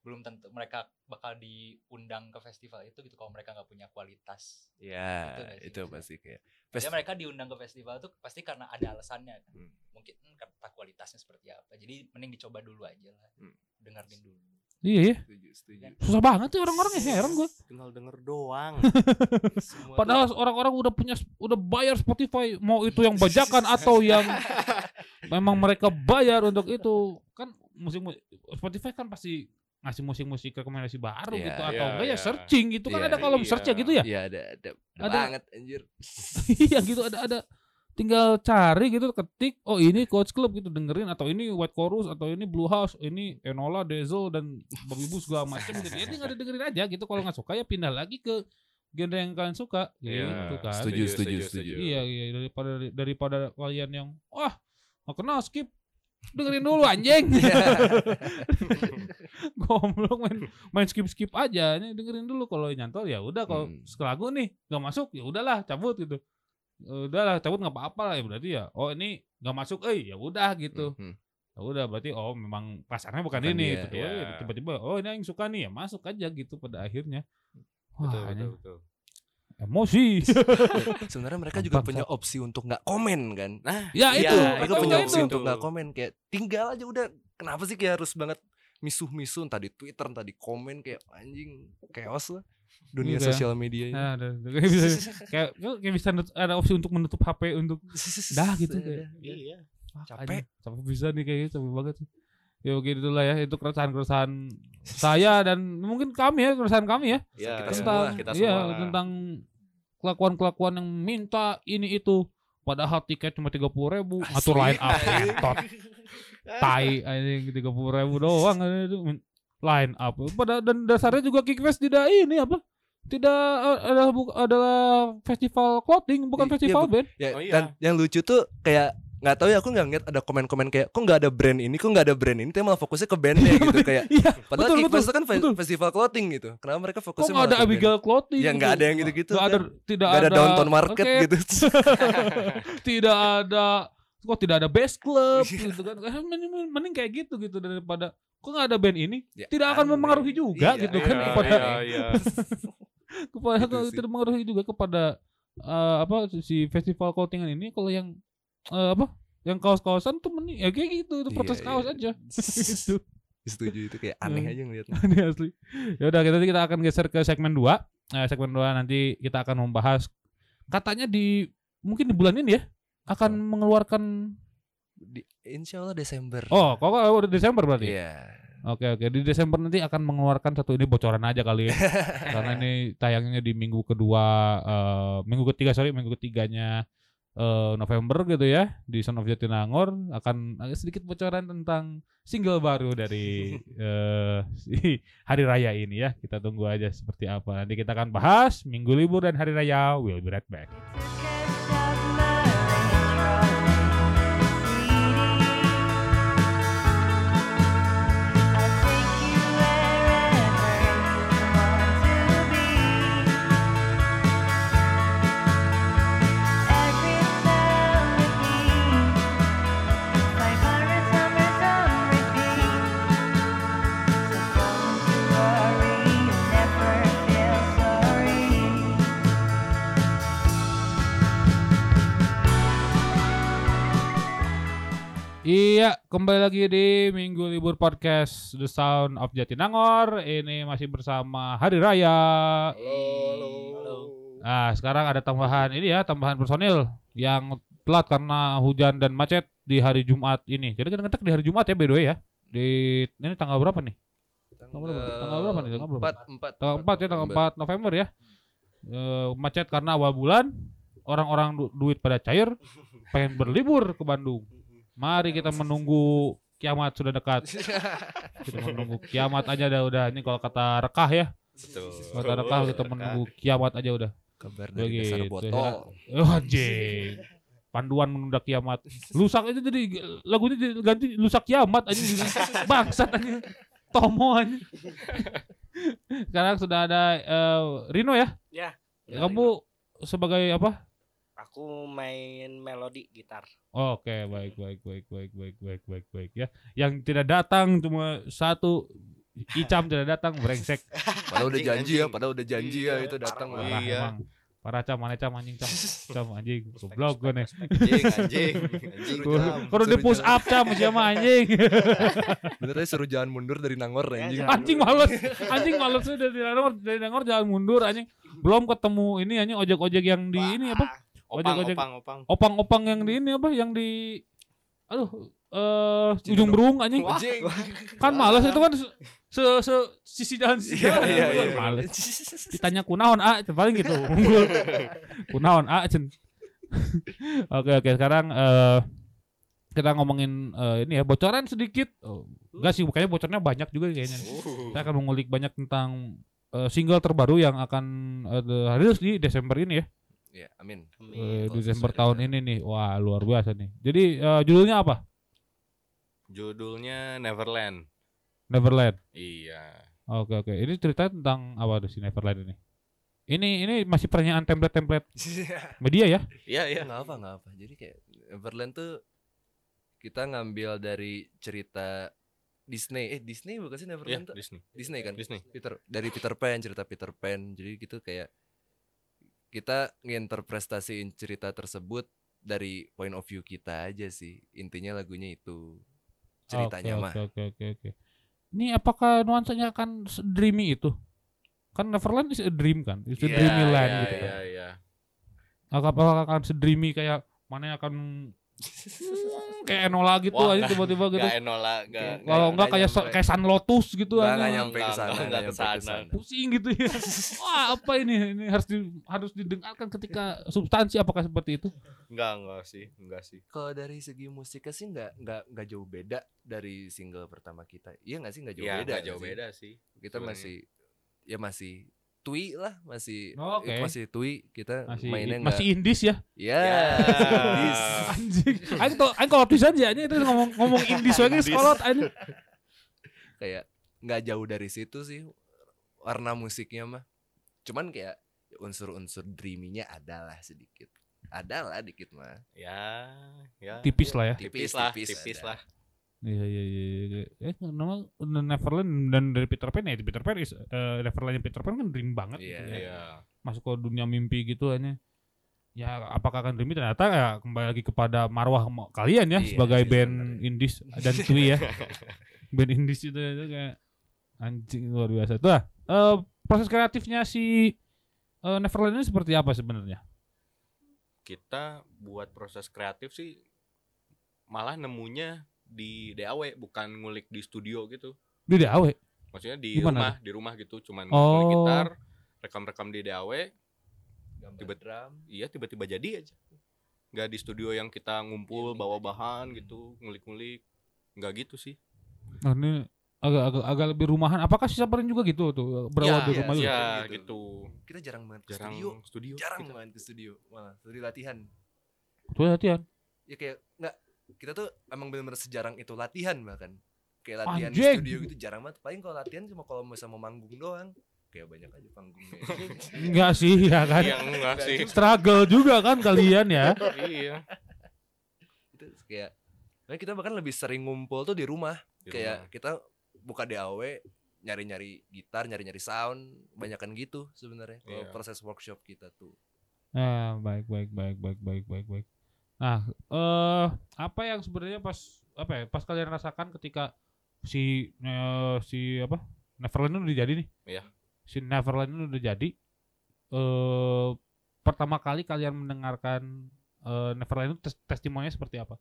belum tentu mereka bakal diundang ke festival itu gitu kalau mereka nggak punya kualitas iya Itu sih itu maksudnya? pasti kayak Fest- mereka diundang ke festival tuh pasti karena ada alasannya kan. Hmm. mungkin kata kualitasnya seperti apa jadi mending dicoba dulu aja lah Hmm. dengerin dulu Iya ya. setuju setuju Susah banget tuh orang-orang ya, heran gue. Tinggal denger doang. (laughs) Padahal orang-orang udah punya udah bayar Spotify mau itu yang bajakan atau yang (laughs) memang mereka bayar untuk itu kan musik Spotify kan pasti ngasih musik-musik rekomendasi baru Iya, gitu atau iya, enggak ya iya. searching gitu kan Iya, ada kolom iya. search ya gitu ya iya ada ada, ada Ada. banget anjir (laughs) iya gitu ada ada tinggal cari gitu ketik oh ini coach club gitu dengerin atau ini white chorus atau ini blue house ini Enola Diesel dan Bobby Boo segala macam gitu ya tinggal dengerin aja gitu kalau nggak suka ya pindah lagi ke genre yang kalian suka Iya, gitu kan Setuju, setuju, setuju. Iya iya daripada daripada kalian yang wah nggak kenal skip dengerin dulu anjing. (laughs) Goblok main main skip skip aja nih dengerin dulu kalau nyantol ya udah kalau Hmm. sekelagu nih nggak masuk ya udahlah cabut gitu. Udahlah cabut nggak apa-apa lah ya berarti ya. Oh ini nggak masuk eh ya udah gitu. Mhm. Ya udah berarti oh memang pasarnya bukan, Bukan ini dia. gitu. Oh, ya Iya. Tiba-tiba oh ini yang suka nih ya masuk aja gitu pada akhirnya. Wah, betul, ini betul, betul. Emosi. (laughs) sebenarnya mereka juga punya opsi untuk nggak komen kan Nah, ya Iya, itu, mereka mereka punya punya opsi itu. untuk nggak komen kayak tinggal aja udah kenapa sih kayak harus banget misuh-misuh entah di Twitter entah di komen kayak anjing chaos lah dunia Iya. sosial media ini. Nah, ada, (laughs) kayak bisa kayak kayak bisa ada opsi untuk menutup HP untuk (laughs) dah gitu kayak. iya. Wah, Capek. anjing, capek bisa nih kayaknya capek banget sih. Ya begitu lah ya itu keresahan-keresahan saya dan mungkin kami ya keresahan kami ya Ya, Kita ya, tentang kita iya semua lah. tentang kelakuan-kelakuan yang minta ini itu. Padahal tiket cuma tiga puluh ribu atur line up ngentot tai anjing tiga puluh ribu doang itu. Line up. Pada dan dasarnya juga Kickfest tidak ini apa? Tidak eh, adalah bu- adalah festival clothing bukan iya, festival bu- band. Ya, Oh, iya. dan yang lucu tuh kayak nggak tahu ya aku nggak ngeliat ada komen-komen kayak kok nggak ada brand ini kok nggak ada brand ini tapi malah fokusnya ke bandnya (laughs) gitu kayak iya padahal betul, Kickfest betul, kan betul. festival clothing gitu kenapa mereka kok fokusnya nggak ada ke band? Abigail clothing ya nggak ada yang gitu-gitu nggak ada kan. tidak nggak ada downtown market oke, gitu (laughs) tidak ada kok tidak ada base club Iya. gitu kan mending, mending kayak gitu gitu daripada kok nggak ada band ini Ya, tidak akan aneh. mempengaruhi juga Iya, gitu iya, kan Iya, kepada iya, iya. (laughs) kepada Gitu tidak mempengaruhi juga kepada eh, apa si festival clothingan ini kalau yang eh, apa? Yang kaos-kaosan tuh mending ya kayak gitu itu Iya, protes iya. kaos aja. (laughs) Gitu setuju itu kayak aneh Hmm. aja ngeliatnya. (laughs) Ini asli. Ya udah kita kita akan geser ke segmen 2 nah, segmen 2 nanti kita akan membahas katanya di mungkin di bulan ini ya akan mengeluarkan di Insya Allah Desember. Oh kok udah Desember berarti? Iya. Oke oke di Desember nanti akan mengeluarkan satu ini bocoran aja kali ya. (laughs) Karena ini tayangnya di minggu kedua eh, minggu ketiga sorry minggu ketiganya eh, November gitu ya di Son of Jatinangor akan sedikit bocoran tentang single baru dari (laughs) eh, si hari raya ini ya. Kita tunggu aja seperti apa. Nanti kita akan bahas minggu libur dan hari raya. We'll be right back kembali lagi di Minggu Libur Podcast The Sound of Jatinangor. Ini masih bersama Hari Raya. Nah, sekarang ada tambahan ini ya, tambahan personil yang telat karena hujan dan macet di hari Jumat ini. Jadi kita ngetek di hari Jumat ya, by the way ya. Di ini tanggal berapa nih? Tanggal berapa? Tanggal berapa nih? Tanggal berapa? Empat, empat, Tanggal 4 ya, tanggal 4 November ya. Eh, macet karena awal bulan, orang-orang du- duit pada cair, pengen berlibur ke Bandung. Mari kita menunggu kiamat sudah dekat. (laughs) Kita menunggu kiamat aja dah udah. Ini kalau kata rekah ya, Betul. kalau kata rekah kita menunggu kiamat aja udah. Kabar dari dasar Begitu, botol. ya. Oh anjing. Panduan menunda kiamat. Lusak itu jadi lagunya diganti lusak kiamat aja (laughs) bangsat aja. Tomo aja. Sekarang sudah ada eh, Rino ya? Ya. Kamu sebagai apa? Aku main melodi gitar. Oke, baik baik baik baik baik baik baik baik ya. Yang tidak datang cuma satu Icam tidak datang brengsek. (laughs) Padahal udah Anjing, janji ya, padahal udah janji ya Iya, itu datang. parah. Iya. emang. Parah cam, mana cam anjing cam. (laughs) Cam anjing, goblok gue nih. (laughs) Anjing, anjing, anjing. Kalau di push up cam siapa anjing. Bener aja suruh jangan mundur dari Nangor Ya, anjing. anjing males. Anjing males udah dari Nangor, dari Nangor jangan mundur anjing. Belum ketemu ini anjing ojek-ojek yang di ini apa? Opang, Ojek-ojek. opang, opang. Opang-opang yang di ini apa? Yang di aduh eh ujung berung anjing. Kan males itu kan se se, se- sisi jalan sisi Iya jalan. iya iya. Males. Ditanya kunaon A, cen, paling gitu. Unggul. kunaon A, cen. (laughs) Oke oke sekarang eh kita ngomongin eh, ini ya bocoran sedikit. Oh, enggak sih, kayaknya bocornya banyak juga kayaknya. Uh. Kita akan mengulik banyak tentang eh, single terbaru yang akan eh, rilis di Desember ini ya. Iya, amin. Eh, Kalau Desember tahun dengan- ini nih. Wah, luar biasa nih. Jadi eh, judulnya apa? Judulnya Neverland. Neverland. Iya. Oke oke. Ini cerita tentang apa tuh si Neverland ini? Ini ini masih pertanyaan template-template (laughs) media ya? Iya, iya. Nggak apa nggak apa. Jadi kayak Neverland tuh kita ngambil dari cerita Disney. Eh Disney bukan sih Neverland tuh? Disney. Disney kan? Disney. Peter dari Peter Pan cerita Peter Pan. Jadi gitu kayak kita nginterpretasiin cerita tersebut dari point of view kita aja sih. Intinya lagunya itu ceritanya Oke, mah. Oke oke oke oke. Ini apakah nuansanya akan dreamy itu? Kan Neverland is a dream kan? It's a Iya, dreamy land iya, gitu kan. Iya, iya. Apakah akan sedreamy kayak mana yang akan (laughs) kayak Enola gitu Wah, aja tiba-tiba gitu. Gak enola, gak. Kalau enggak kayak nyampe. kayak Sun Lotus gitu aja. nggak nyampe ke sana, nggak, nggak nggak nyampe ke sana. ke sana. Pusing gitu ya. (laughs) Wah, apa ini? Ini harus di, harus didengarkan ketika substansi apakah seperti itu? Enggak, enggak sih, enggak sih. Kalau dari segi musiknya sih nggak nggak nggak jauh beda dari single pertama kita. Iya nggak sih nggak jauh Iya, beda. nggak jauh sih? beda sih. Kita sebenarnya. masih ya masih tui lah masih Oh, itu masih tui kita Masih mainnya masih indis ya. ya Ya. indis. (laughs) Anjing. Aing tuh aing kalau pisan aja itu ngomong ngomong (laughs) indis lagi sekolot anjing. kayak nggak jauh dari situ sih warna musiknya mah cuman kayak unsur-unsur dreaminya ada lah sedikit ada lah dikit mah Ya, ya. Tipis lah ya. Tipis lah, tipis tipis lah. Iya iya iya. iya. Eh nama Neverland dan dari Peter Pan ya Peter Pan is eh, Neverlandnya Peter Pan kan dream banget Iya, gitu ya. Iya. Masuk ke dunia mimpi gitu hanya. Ya apakah akan dreamy ternyata ya kembali lagi kepada marwah kalian ya Iya sebagai sih band sebenarnya. indis dan Tui ya. (laughs) band indis itu, itu kayak anjing luar biasa. Tuh ah, eh, proses kreatifnya si eh, Neverland ini seperti apa sebenarnya? Kita buat proses kreatif sih malah nemunya di DAW bukan ngulik di studio gitu. Di DAW. Maksudnya di Gimana rumah, di rumah gitu cuman Oh. ngulik gitar, rekam-rekam di DAW, gambar Tiba- drum iya tiba-tiba jadi aja. Nggak di studio yang kita ngumpul bawa bahan gitu, ngulik-ngulik. Nggak gitu sih. Nah, ini agak agak agak lebih rumahan. Apakah si Sabarin juga gitu tuh berawal Ya, di iya, rumah juga? Iya, Gitu. gitu. kita jarang banget ke Jarang studio studio. jarang kita. banget ke studio malah studio latihan Tuh latihan. ya kayak nggak kita tuh emang bener-bener sejarang itu latihan bahkan kayak latihan di Anjing. studio gitu jarang banget paling kalau latihan cuma kalau mau sama manggung doang kayak banyak aja panggungnya (laughs) Enggak sih ya kan. Iya, enggak sih. Struggle juga kan kalian ya. (laughs) iya. itu kayak nah kita bahkan lebih sering ngumpul tuh di rumah Di kayak rumah. kita buka DAW nyari-nyari gitar nyari-nyari sound banyakan gitu sebenarnya kalau Iya. proses workshop kita tuh Nah, baik baik baik baik baik baik baik. Nah, eh apa yang sebenarnya pas apa ya? Pas kalian rasakan ketika si eh, si apa? Neverland itu udah jadi nih. Iya. Si Neverland itu udah jadi. Eh pertama kali kalian mendengarkan eh, Neverland itu tes- testimoninya seperti apa?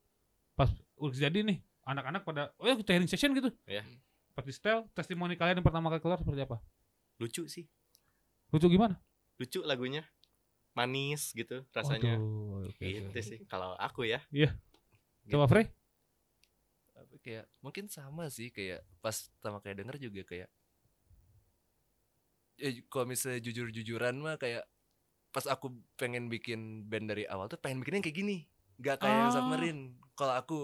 Pas udah jadi nih, anak-anak pada oh ya kita hearing session gitu. Iya. Pas di setel, testimoni kalian yang pertama kali keluar seperti apa? Lucu sih. Lucu gimana? Lucu lagunya. Manis gitu rasanya. Waduh, oke, Gitu sih kalau aku ya. Coba Gitu. Frey? Apa kayak mungkin sama sih kayak pas pertama kayak denger juga kayak ya kalau misalnya jujur-jujuran mah kayak pas aku pengen bikin band dari awal tuh pengen bikinnya kayak gini nggak kayak yang Ah. submarine kalau aku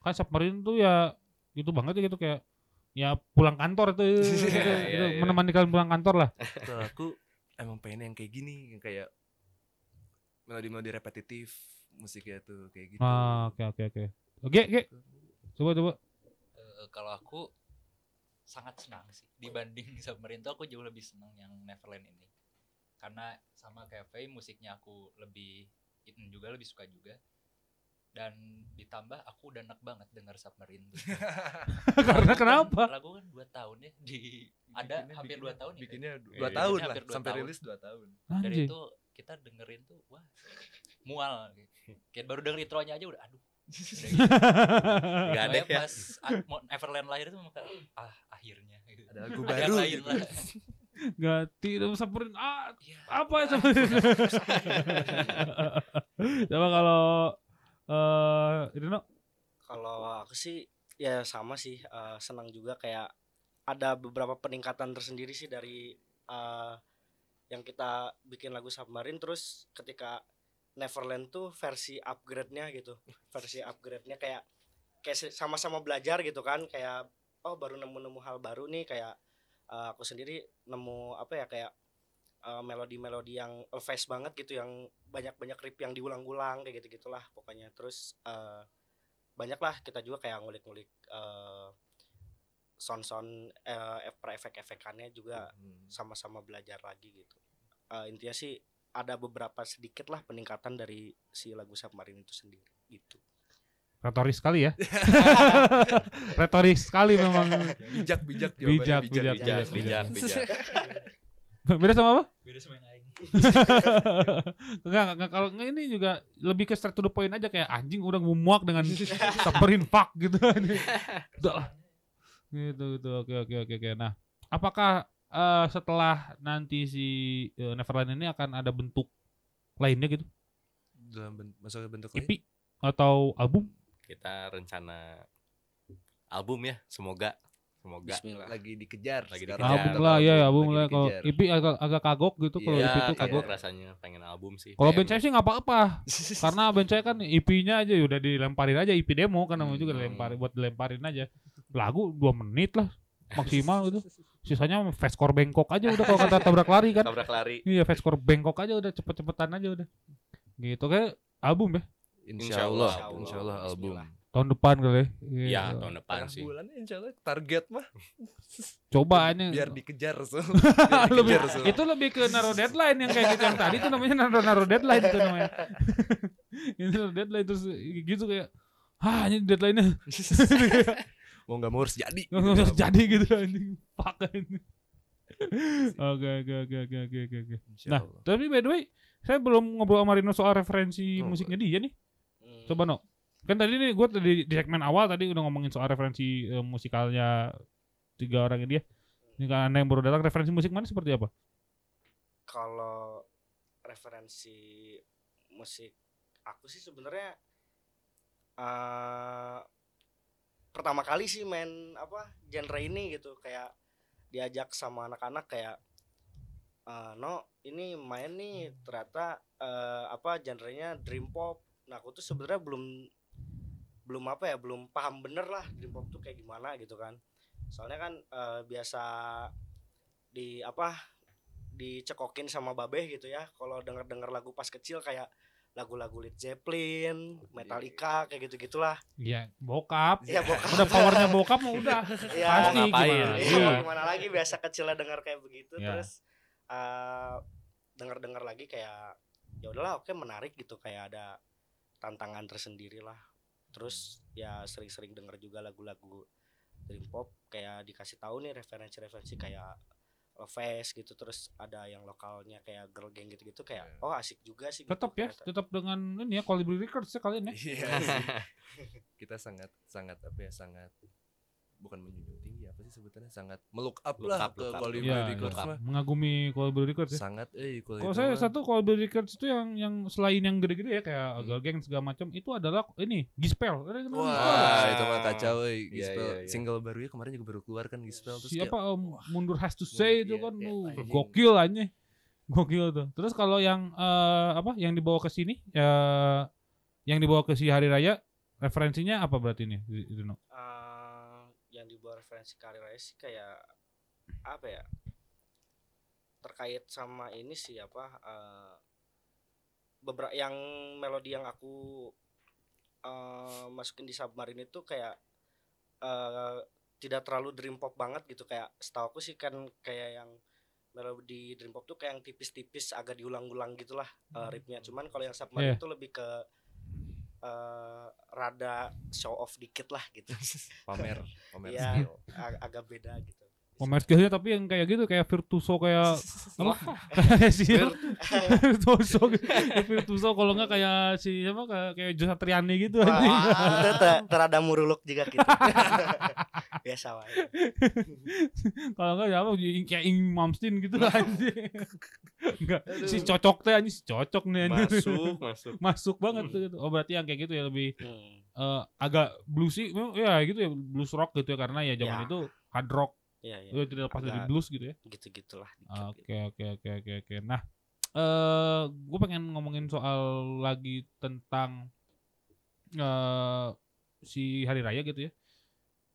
kan submarine tuh ya gitu banget ya gitu kayak ya pulang kantor itu, (laughs) itu, itu, Iya, itu iya. menemani kalian pulang kantor lah kalau aku emang pengen yang kayak gini yang kayak melodi-melodi repetitif musiknya tuh kayak gitu. Ah oke oke oke. Oke oke. Coba coba. Eh, kalau aku sangat senang sih. Dibanding (laughs) Submarine tuh aku jauh lebih senang yang Neverland ini. Karena sama kayak Faye musiknya aku lebih itu juga lebih suka juga. Dan ditambah aku udah enak banget denger Submarine tuh. (laughs) karena Lagu kan- kenapa? lagu kan 2 tahun ya di ada Bikinnya- hampir 2 bikinnya- tahun ya, bikinnya Iya, dua iya, tahun bikinnya lah hampir dua sampai tahun. rilis dua tahun. Dari anjing itu kita dengerin tuh wah mual kayak baru denger intronya aja udah aduh. (laughs) Nggak ada ya. pas Everland lahir itu maka ah akhirnya gitu. ada lagu Ada baru lain gitu. lah. ganti dong submarine ah Iya. apa ya submarine coba kalau eh no Kalau aku sih ya sama sih eh, senang juga kayak ada beberapa peningkatan tersendiri sih dari eh, yang kita bikin lagu Submarine terus ketika Neverland tuh versi upgrade-nya gitu. Versi upgrade-nya kayak kayak sama-sama belajar gitu kan. Kayak oh baru nemu-nemu hal baru nih. Kayak eh, aku sendiri nemu apa ya kayak eh, melodi-melodi yang fast banget gitu yang banyak-banyak riff yang diulang-ulang kayak gitu-gitulah pokoknya. Terus eh, banyak lah kita juga kayak ngulik-ngulik eh, sound-sound eh, per efek-efekannya juga Hmm. sama-sama belajar lagi gitu. Eh, intinya sih ada beberapa sedikit lah peningkatan dari si lagu Submarine itu sendiri gitu. Retoris sekali ya. (laughs) Retoris sekali memang. Bijak bijak Bijak, jawabannya, bijak, Bijak, bijak, bijak. (laughs) beda sama apa? Beda sama yang lain. (laughs) Enggak, enggak kalau enggak ini juga lebih ke straight to the point aja kayak anjing udah muak dengan submarine fuck gitu. Udah lah. Gitu gitu. Oke oke oke oke. Nah, apakah eh, setelah nanti si eh, Neverland ini akan ada bentuk lainnya gitu? dalam ben- maksudnya bentuk lain EP atau album? Kita rencana album ya, semoga semoga Bismillah lagi dikejar Lagi dikejar. album lah ya, album lah kalau. EP agak agak kagok gitu kalau Iya, EP itu kagok. kagok rasanya pengen album sih. Kalau band saya sih nggak apa-apa (laughs) karena band saya kan EP-nya aja udah dilemparin aja EP demo kan namanya juga Hmm. dilemparin buat dilemparin aja. Lagu dua menit lah maksimal gitu. (laughs) Sisanya fastcore Bangkok aja udah kalau kata (laughs) tabrak lari kan. tabrak lari. Iya fastcore Bangkok aja udah cepet-cepetan aja udah. Gitu kayak album ya Insya Allah, Insya Allah. Insya Allah album. Tahun depan kali ya. Iya, Iya. tahun depan Tengah sih. bulan Insya Allah target mah (laughs) Coba ini biar dikejar so. biar lebih, dikejar so. itu lebih ke naruh deadline yang kayak gitu yang tadi itu namanya naruh naruh deadline itu namanya. ini naruh deadline terus gitu kayak ah ini deadline-nya mau nggak mau harus jadi. Nggak nggak usah jadi gitu anjing. Fuck anjing. (laughs) Oke oke oke oke oke oke Nah, Allah. tapi by the way, saya belum ngobrol sama Rino soal referensi Oh, musiknya dia nih. Hmm. Coba no. Kan tadi nih gue tadi di segmen awal tadi udah ngomongin soal referensi eh, musikalnya tiga orang dia. Ini kan anda yang baru datang referensi musik mana seperti apa? kalau referensi musik aku sih sebenarnya eh pertama kali sih main apa genre ini gitu. Kayak diajak sama anak-anak kayak eh no ini main nih ternyata eh, apa genrenya dream pop. Nah aku tuh sebenarnya belum belum apa ya belum paham bener lah dream pop tuh kayak gimana gitu kan. Soalnya kan eh, biasa di apa dicekokin sama babeh gitu ya. Kalau denger denger lagu pas kecil kayak lagu-lagu Led Zeppelin, Metallica kayak gitu gitulah. Iya, bokap. Iya bokap. Udah powernya bokap mah udah. (laughs) Iya. Pasti ngapain? gimana? Iya, Iya. gimana lagi biasa kecilnya denger kayak begitu Iya. terus eh denger-denger lagi kayak ya udahlah oke menarik gitu kayak ada tantangan tersendiri lah terus ya sering-sering denger juga lagu-lagu dream pop kayak dikasih tahu nih referensi-referensi kayak Face gitu terus ada yang lokalnya kayak girl gang gitu-gitu kayak Iya. oh asik juga sih gitu Tetap ya, ternyata. tetap dengan ini ya Colibri Records ya kalian ya. Iya sih. (laughs) Kita sangat sangat apa ya sangat bukan menjunjung sih sebutannya sangat melook up Look lah up, ke. Colibri Iya, Records mah. mengagumi Colibri Records ya. Sangat eh kalau Kalau itu saya satu Colibri Records itu yang yang selain yang gede-gede ya kayak Hmm. Girl Gang segala macam itu adalah ini Gispel. Gispel? Wah, itu mah kacau euy. Iya, Gispel iya, iya. single barunya kemarin juga baru keluar kan Gispel terus siapa kayak, Om Mundur Has to Say itu iya, kan iya, uh, gokil aja. Gokil tuh. Terus kalau yang eh, apa yang dibawa ke sini ya yang dibawa ke si hari raya referensinya apa berarti ini Rino? Referensi karir raya sih kayak apa ya terkait sama ini sih apa eh beberapa yang melodi yang aku eh masukin di submarine itu kayak eh tidak terlalu dream pop banget gitu. Kayak setahu aku sih kan kayak yang melodi dream pop tuh kayak yang tipis-tipis agak diulang-ulang gitulah eh, ritmenya cuman kalau yang submarine Iya. itu lebih ke eh rada show off dikit lah gitu (laughs) pamer pamer skill. ag- agak beda gitu. Pemain skillnya tapi yang kayak gitu kayak virtuoso kayak (laughs) apa? (laughs) (laughs) kayak si virtuoso virtuoso kalau enggak kayak si apa kayak kayak Joe Satriani gitu anjing. Itu terada muruluk juga gitu. Biasa wae. Kalau enggak ya apa kayak Ing Mamstin gitu anjing. Enggak si cocok teh anjing si cocok nih anjing. masuk masuk Masuk banget tuh gitu. Oh berarti yang kayak gitu ya lebih Hmm, eh, agak bluesy ya gitu ya blues rock gitu ya karena ya zaman Ya. itu hard rock Iya, iya. itu tidak lepas dari blues gitu ya. Gitu-gitulah Oke gitu. oke oke oke oke. Nah, eh gue pengen ngomongin soal lagi tentang eh si hari raya gitu ya.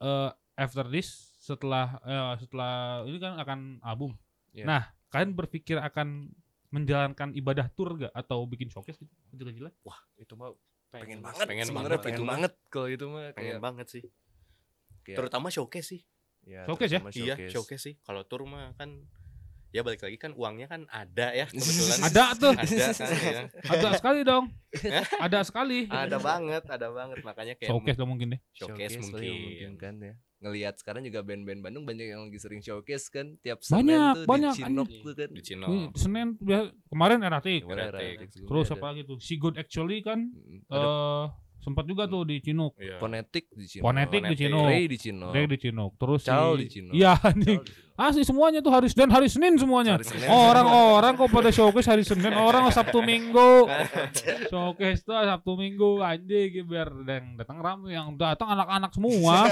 Eh after this setelah eh, setelah ini kan akan album. Iya. Nah, kalian berpikir akan menjalankan ibadah tour gak atau bikin showcase gitu kecil-kecilan? Itu mah pengen Pengen banget. pengen banget, pengen pengen banget kalau itu mah pengen kayak banget sih kayak- terutama showcase sih ya, Showcase ya? terutama iya showcase sih kalau tour mah kan ya balik lagi kan uangnya kan ada ya (laughs) kebetulan Ada tuh. ada kan (laughs) ya. Ada sekali dong. Ada sekali. ada banget ada banget makanya kayak Showcase lah mungkin deh. showcase, paling mungkin, kan ya ngelihat sekarang juga band-band Bandung banyak yang lagi sering showcase kan tiap Banyak, Senin tuh banyak, di Cinok anjing. tuh kan di Cino Ini Senin biasa- kemarin Eratik. Eratik. Terus apa lagi tuh? Si Good Actually kan eh sempat juga tuh di Cinuk. Iya. Fonetik di Cinok Fonetik di. Cinuk. Ray di Cinok Ray di Cinuk. Terus Cal di. Iya Cal anjing. di Cinok. Asli semuanya tuh hari dan hari Senin semuanya. Senin. Orang-orang kok pada showcase hari Senin, orang Sabtu Minggu. (laughs) showcase tuh Sabtu Minggu anjing gitu, biar yang datang ramai yang datang anak-anak semua.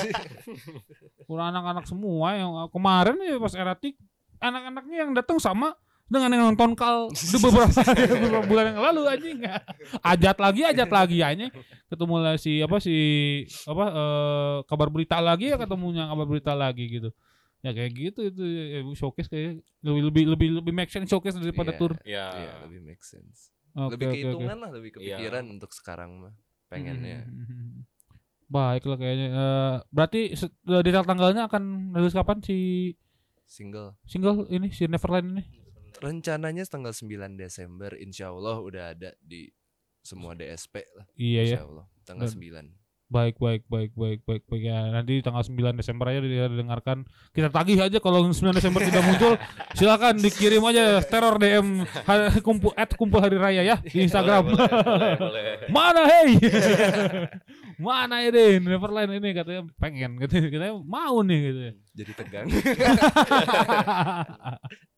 (laughs) Kurang anak-anak semua yang kemarin ya pas eratik anak-anaknya yang datang sama dengan yang nonton kal beberapa, (laughs) beberapa bulan yang lalu anjing ajat lagi ajat lagi anjing ketemu lah si apa si apa eh, kabar berita lagi ya ketemunya kabar berita lagi gitu ya kayak gitu itu ya, showcase kayak lebih lebih lebih lebih make sense showcase daripada Iya. tour ya Iya, lebih make sense. Oke, lebih oke, oke. kehitungan lah, lebih Iya. kepikiran untuk sekarang mah. Pengennya. Hmm. (laughs) baik lah kayaknya Eh, berarti eh, detail tanggalnya akan rilis kapan si Single. single ini si Neverland ini Rencananya tanggal 9 Desember insya Allah udah ada di semua DSP lah. iya ya Allah. Tanggal Dan- 9. Baik, baik, baik, baik, baik, baik. Ya, nanti tanggal 9 Desember aja didengarkan. Kita tagih aja kalau 9 Desember tidak (laughs) muncul, silakan dikirim aja teror DM kumpul at kumpul hari raya ya di Instagram. boleh, boleh, boleh. (laughs) Mana hei? (laughs) Mana ini Neverland ini katanya pengen katanya, katanya mau nih gitu. Jadi tegang.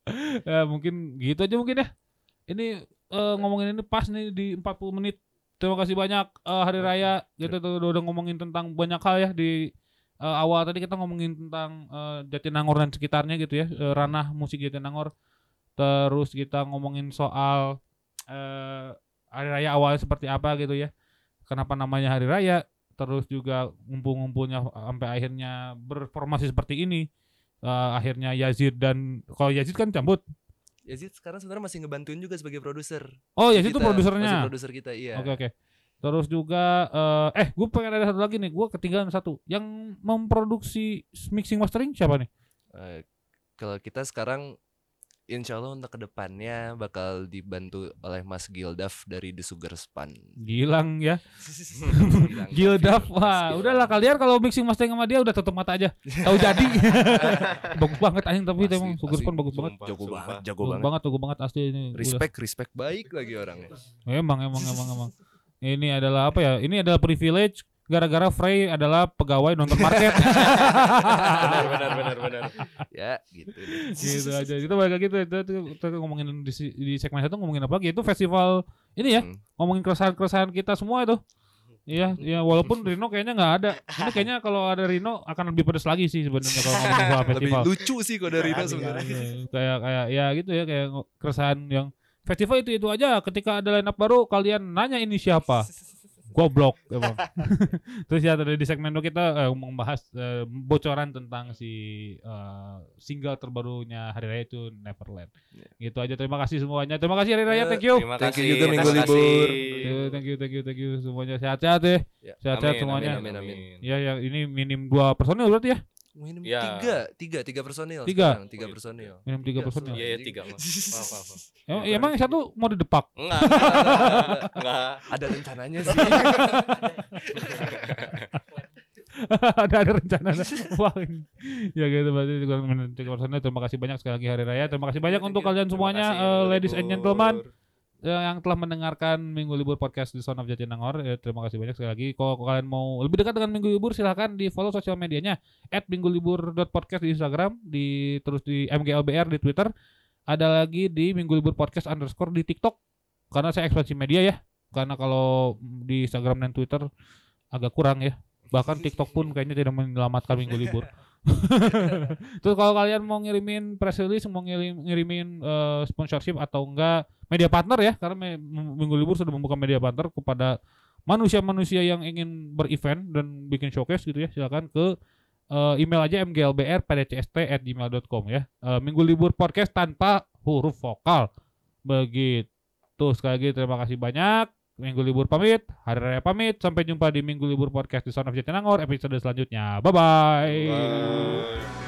(laughs) ya, mungkin gitu aja mungkin ya. Ini eh, ngomongin ini pas nih di 40 menit. Terima kasih banyak eh, hari raya kita tuh udah, ngomongin tentang banyak hal ya di eh, awal tadi kita ngomongin tentang eh, Jatinangor dan sekitarnya gitu ya, eh, ranah musik Jatinangor. Terus kita ngomongin soal eh, hari raya awalnya seperti apa gitu ya. Kenapa namanya hari raya? Terus juga ngumpul-ngumpulnya sampai akhirnya berformasi seperti ini. Eh, akhirnya Yazid dan kalau Yazid kan cabut. Yazid sekarang sebenarnya masih ngebantuin juga sebagai produser. Oh, Yazid itu Masih produsernya. produser kita, iya. Oke oke. Terus juga eh eh gue pengen ada satu lagi nih, gue ketinggalan satu. Yang memproduksi mixing mastering siapa nih? Eh, kalau kita sekarang insya Allah untuk ke depannya bakal dibantu oleh Mas Gildaf dari The Sugar Span. Gilang ya. (laughs) Gilang Gildaf. Wah, udahlah kalian kalau mixing mastering sama dia udah tutup mata aja. Tahu jadi. (laughs) bagus banget anjing tapi emang Sugar. Span bagus banget. Jago banget, jago Bagus banget. banget, bagus banget asli ini. Udah. Respect, respect baik lagi orangnya. Emang, emang, emang, emang. Ini adalah apa ya? Ini adalah privilege gara-gara Frey adalah pegawai nonton market. (laughs) benar benar benar benar Ya, gitu. deh. gitu aja. Kita balik lagi tuh, itu, itu, kita ngomongin di, di segmen satu ngomongin apa lagi? Itu festival ini ya, Hmm. ngomongin keresahan-keresahan kita semua itu. Iya, ya walaupun Rino kayaknya nggak ada. Ini kayaknya kalau ada Rino akan lebih pedas lagi sih sebenarnya kalau ngomongin soal Lebih festival. lucu sih kok dari Rino sebenarnya. Iya, kayak kayak ya gitu ya kayak keresahan yang festival itu itu aja ketika ada line up baru kalian nanya ini siapa goblok emang (laughs) terus ya tadi di segmen dua kita eh, membahas eh, bocoran tentang si eh, single terbarunya Hari Raya itu Neverland gitu aja terima kasih semuanya terima kasih Hari Raya Ya, thank you terima Thank you kasih juga terima minggu kasih. libur. Thank you, thank you, thank you, thank you semuanya sehat-sehat deh. Ya. Sehat-sehat Amin, semuanya. amin, amin. Ya, ya ini minim dua personil berarti ya? Minim Ya. tiga, tiga, tiga personil. Tiga? sekarang, tiga personil. Minim tiga Tiga, personil. iya iya tiga mas maaf maaf maaf. Emang, emang yang satu mau didepak? enggak enggak, (laughs) enggak Ada rencananya sih. (laughs) ada ada rencana wah ya gitu berarti tiga personil. Terima kasih banyak sekali lagi Hari Raya. Terima kasih banyak untuk kalian Terima semuanya, kasih, eh, ladies and gentlemen. Eh, yang telah mendengarkan Minggu Libur Podcast di Son of Jatinangor. Eh, terima kasih banyak sekali lagi. Kalau kalian mau lebih dekat dengan Minggu Libur silahkan di follow sosial medianya at minggulibur.podcast di Instagram, di terus di MGLBR di Twitter. Ada lagi di Minggu Libur Podcast underscore di TikTok. Karena saya ekspansi media ya. Karena kalau di Instagram dan Twitter agak kurang ya. Bahkan TikTok pun kayaknya tidak menyelamatkan Minggu Libur. (laughs) (laughs) Terus kalau kalian mau ngirimin press release, mau ngirim, ngirimin eh, sponsorship atau enggak media partner ya, karena me- Minggu Libur sudah membuka media partner kepada manusia-manusia yang ingin berevent dan bikin showcase gitu ya, silakan ke eh, email aja mglbr@pdcst@gmail.com ya. Eh, Minggu Libur Podcast tanpa huruf vokal. Begitu. Sekali lagi terima kasih banyak. Minggu Libur pamit, Hari Raya pamit. Sampai jumpa di Minggu Libur Podcast di Son of Jatinangor episode selanjutnya. Bye-bye. Bye.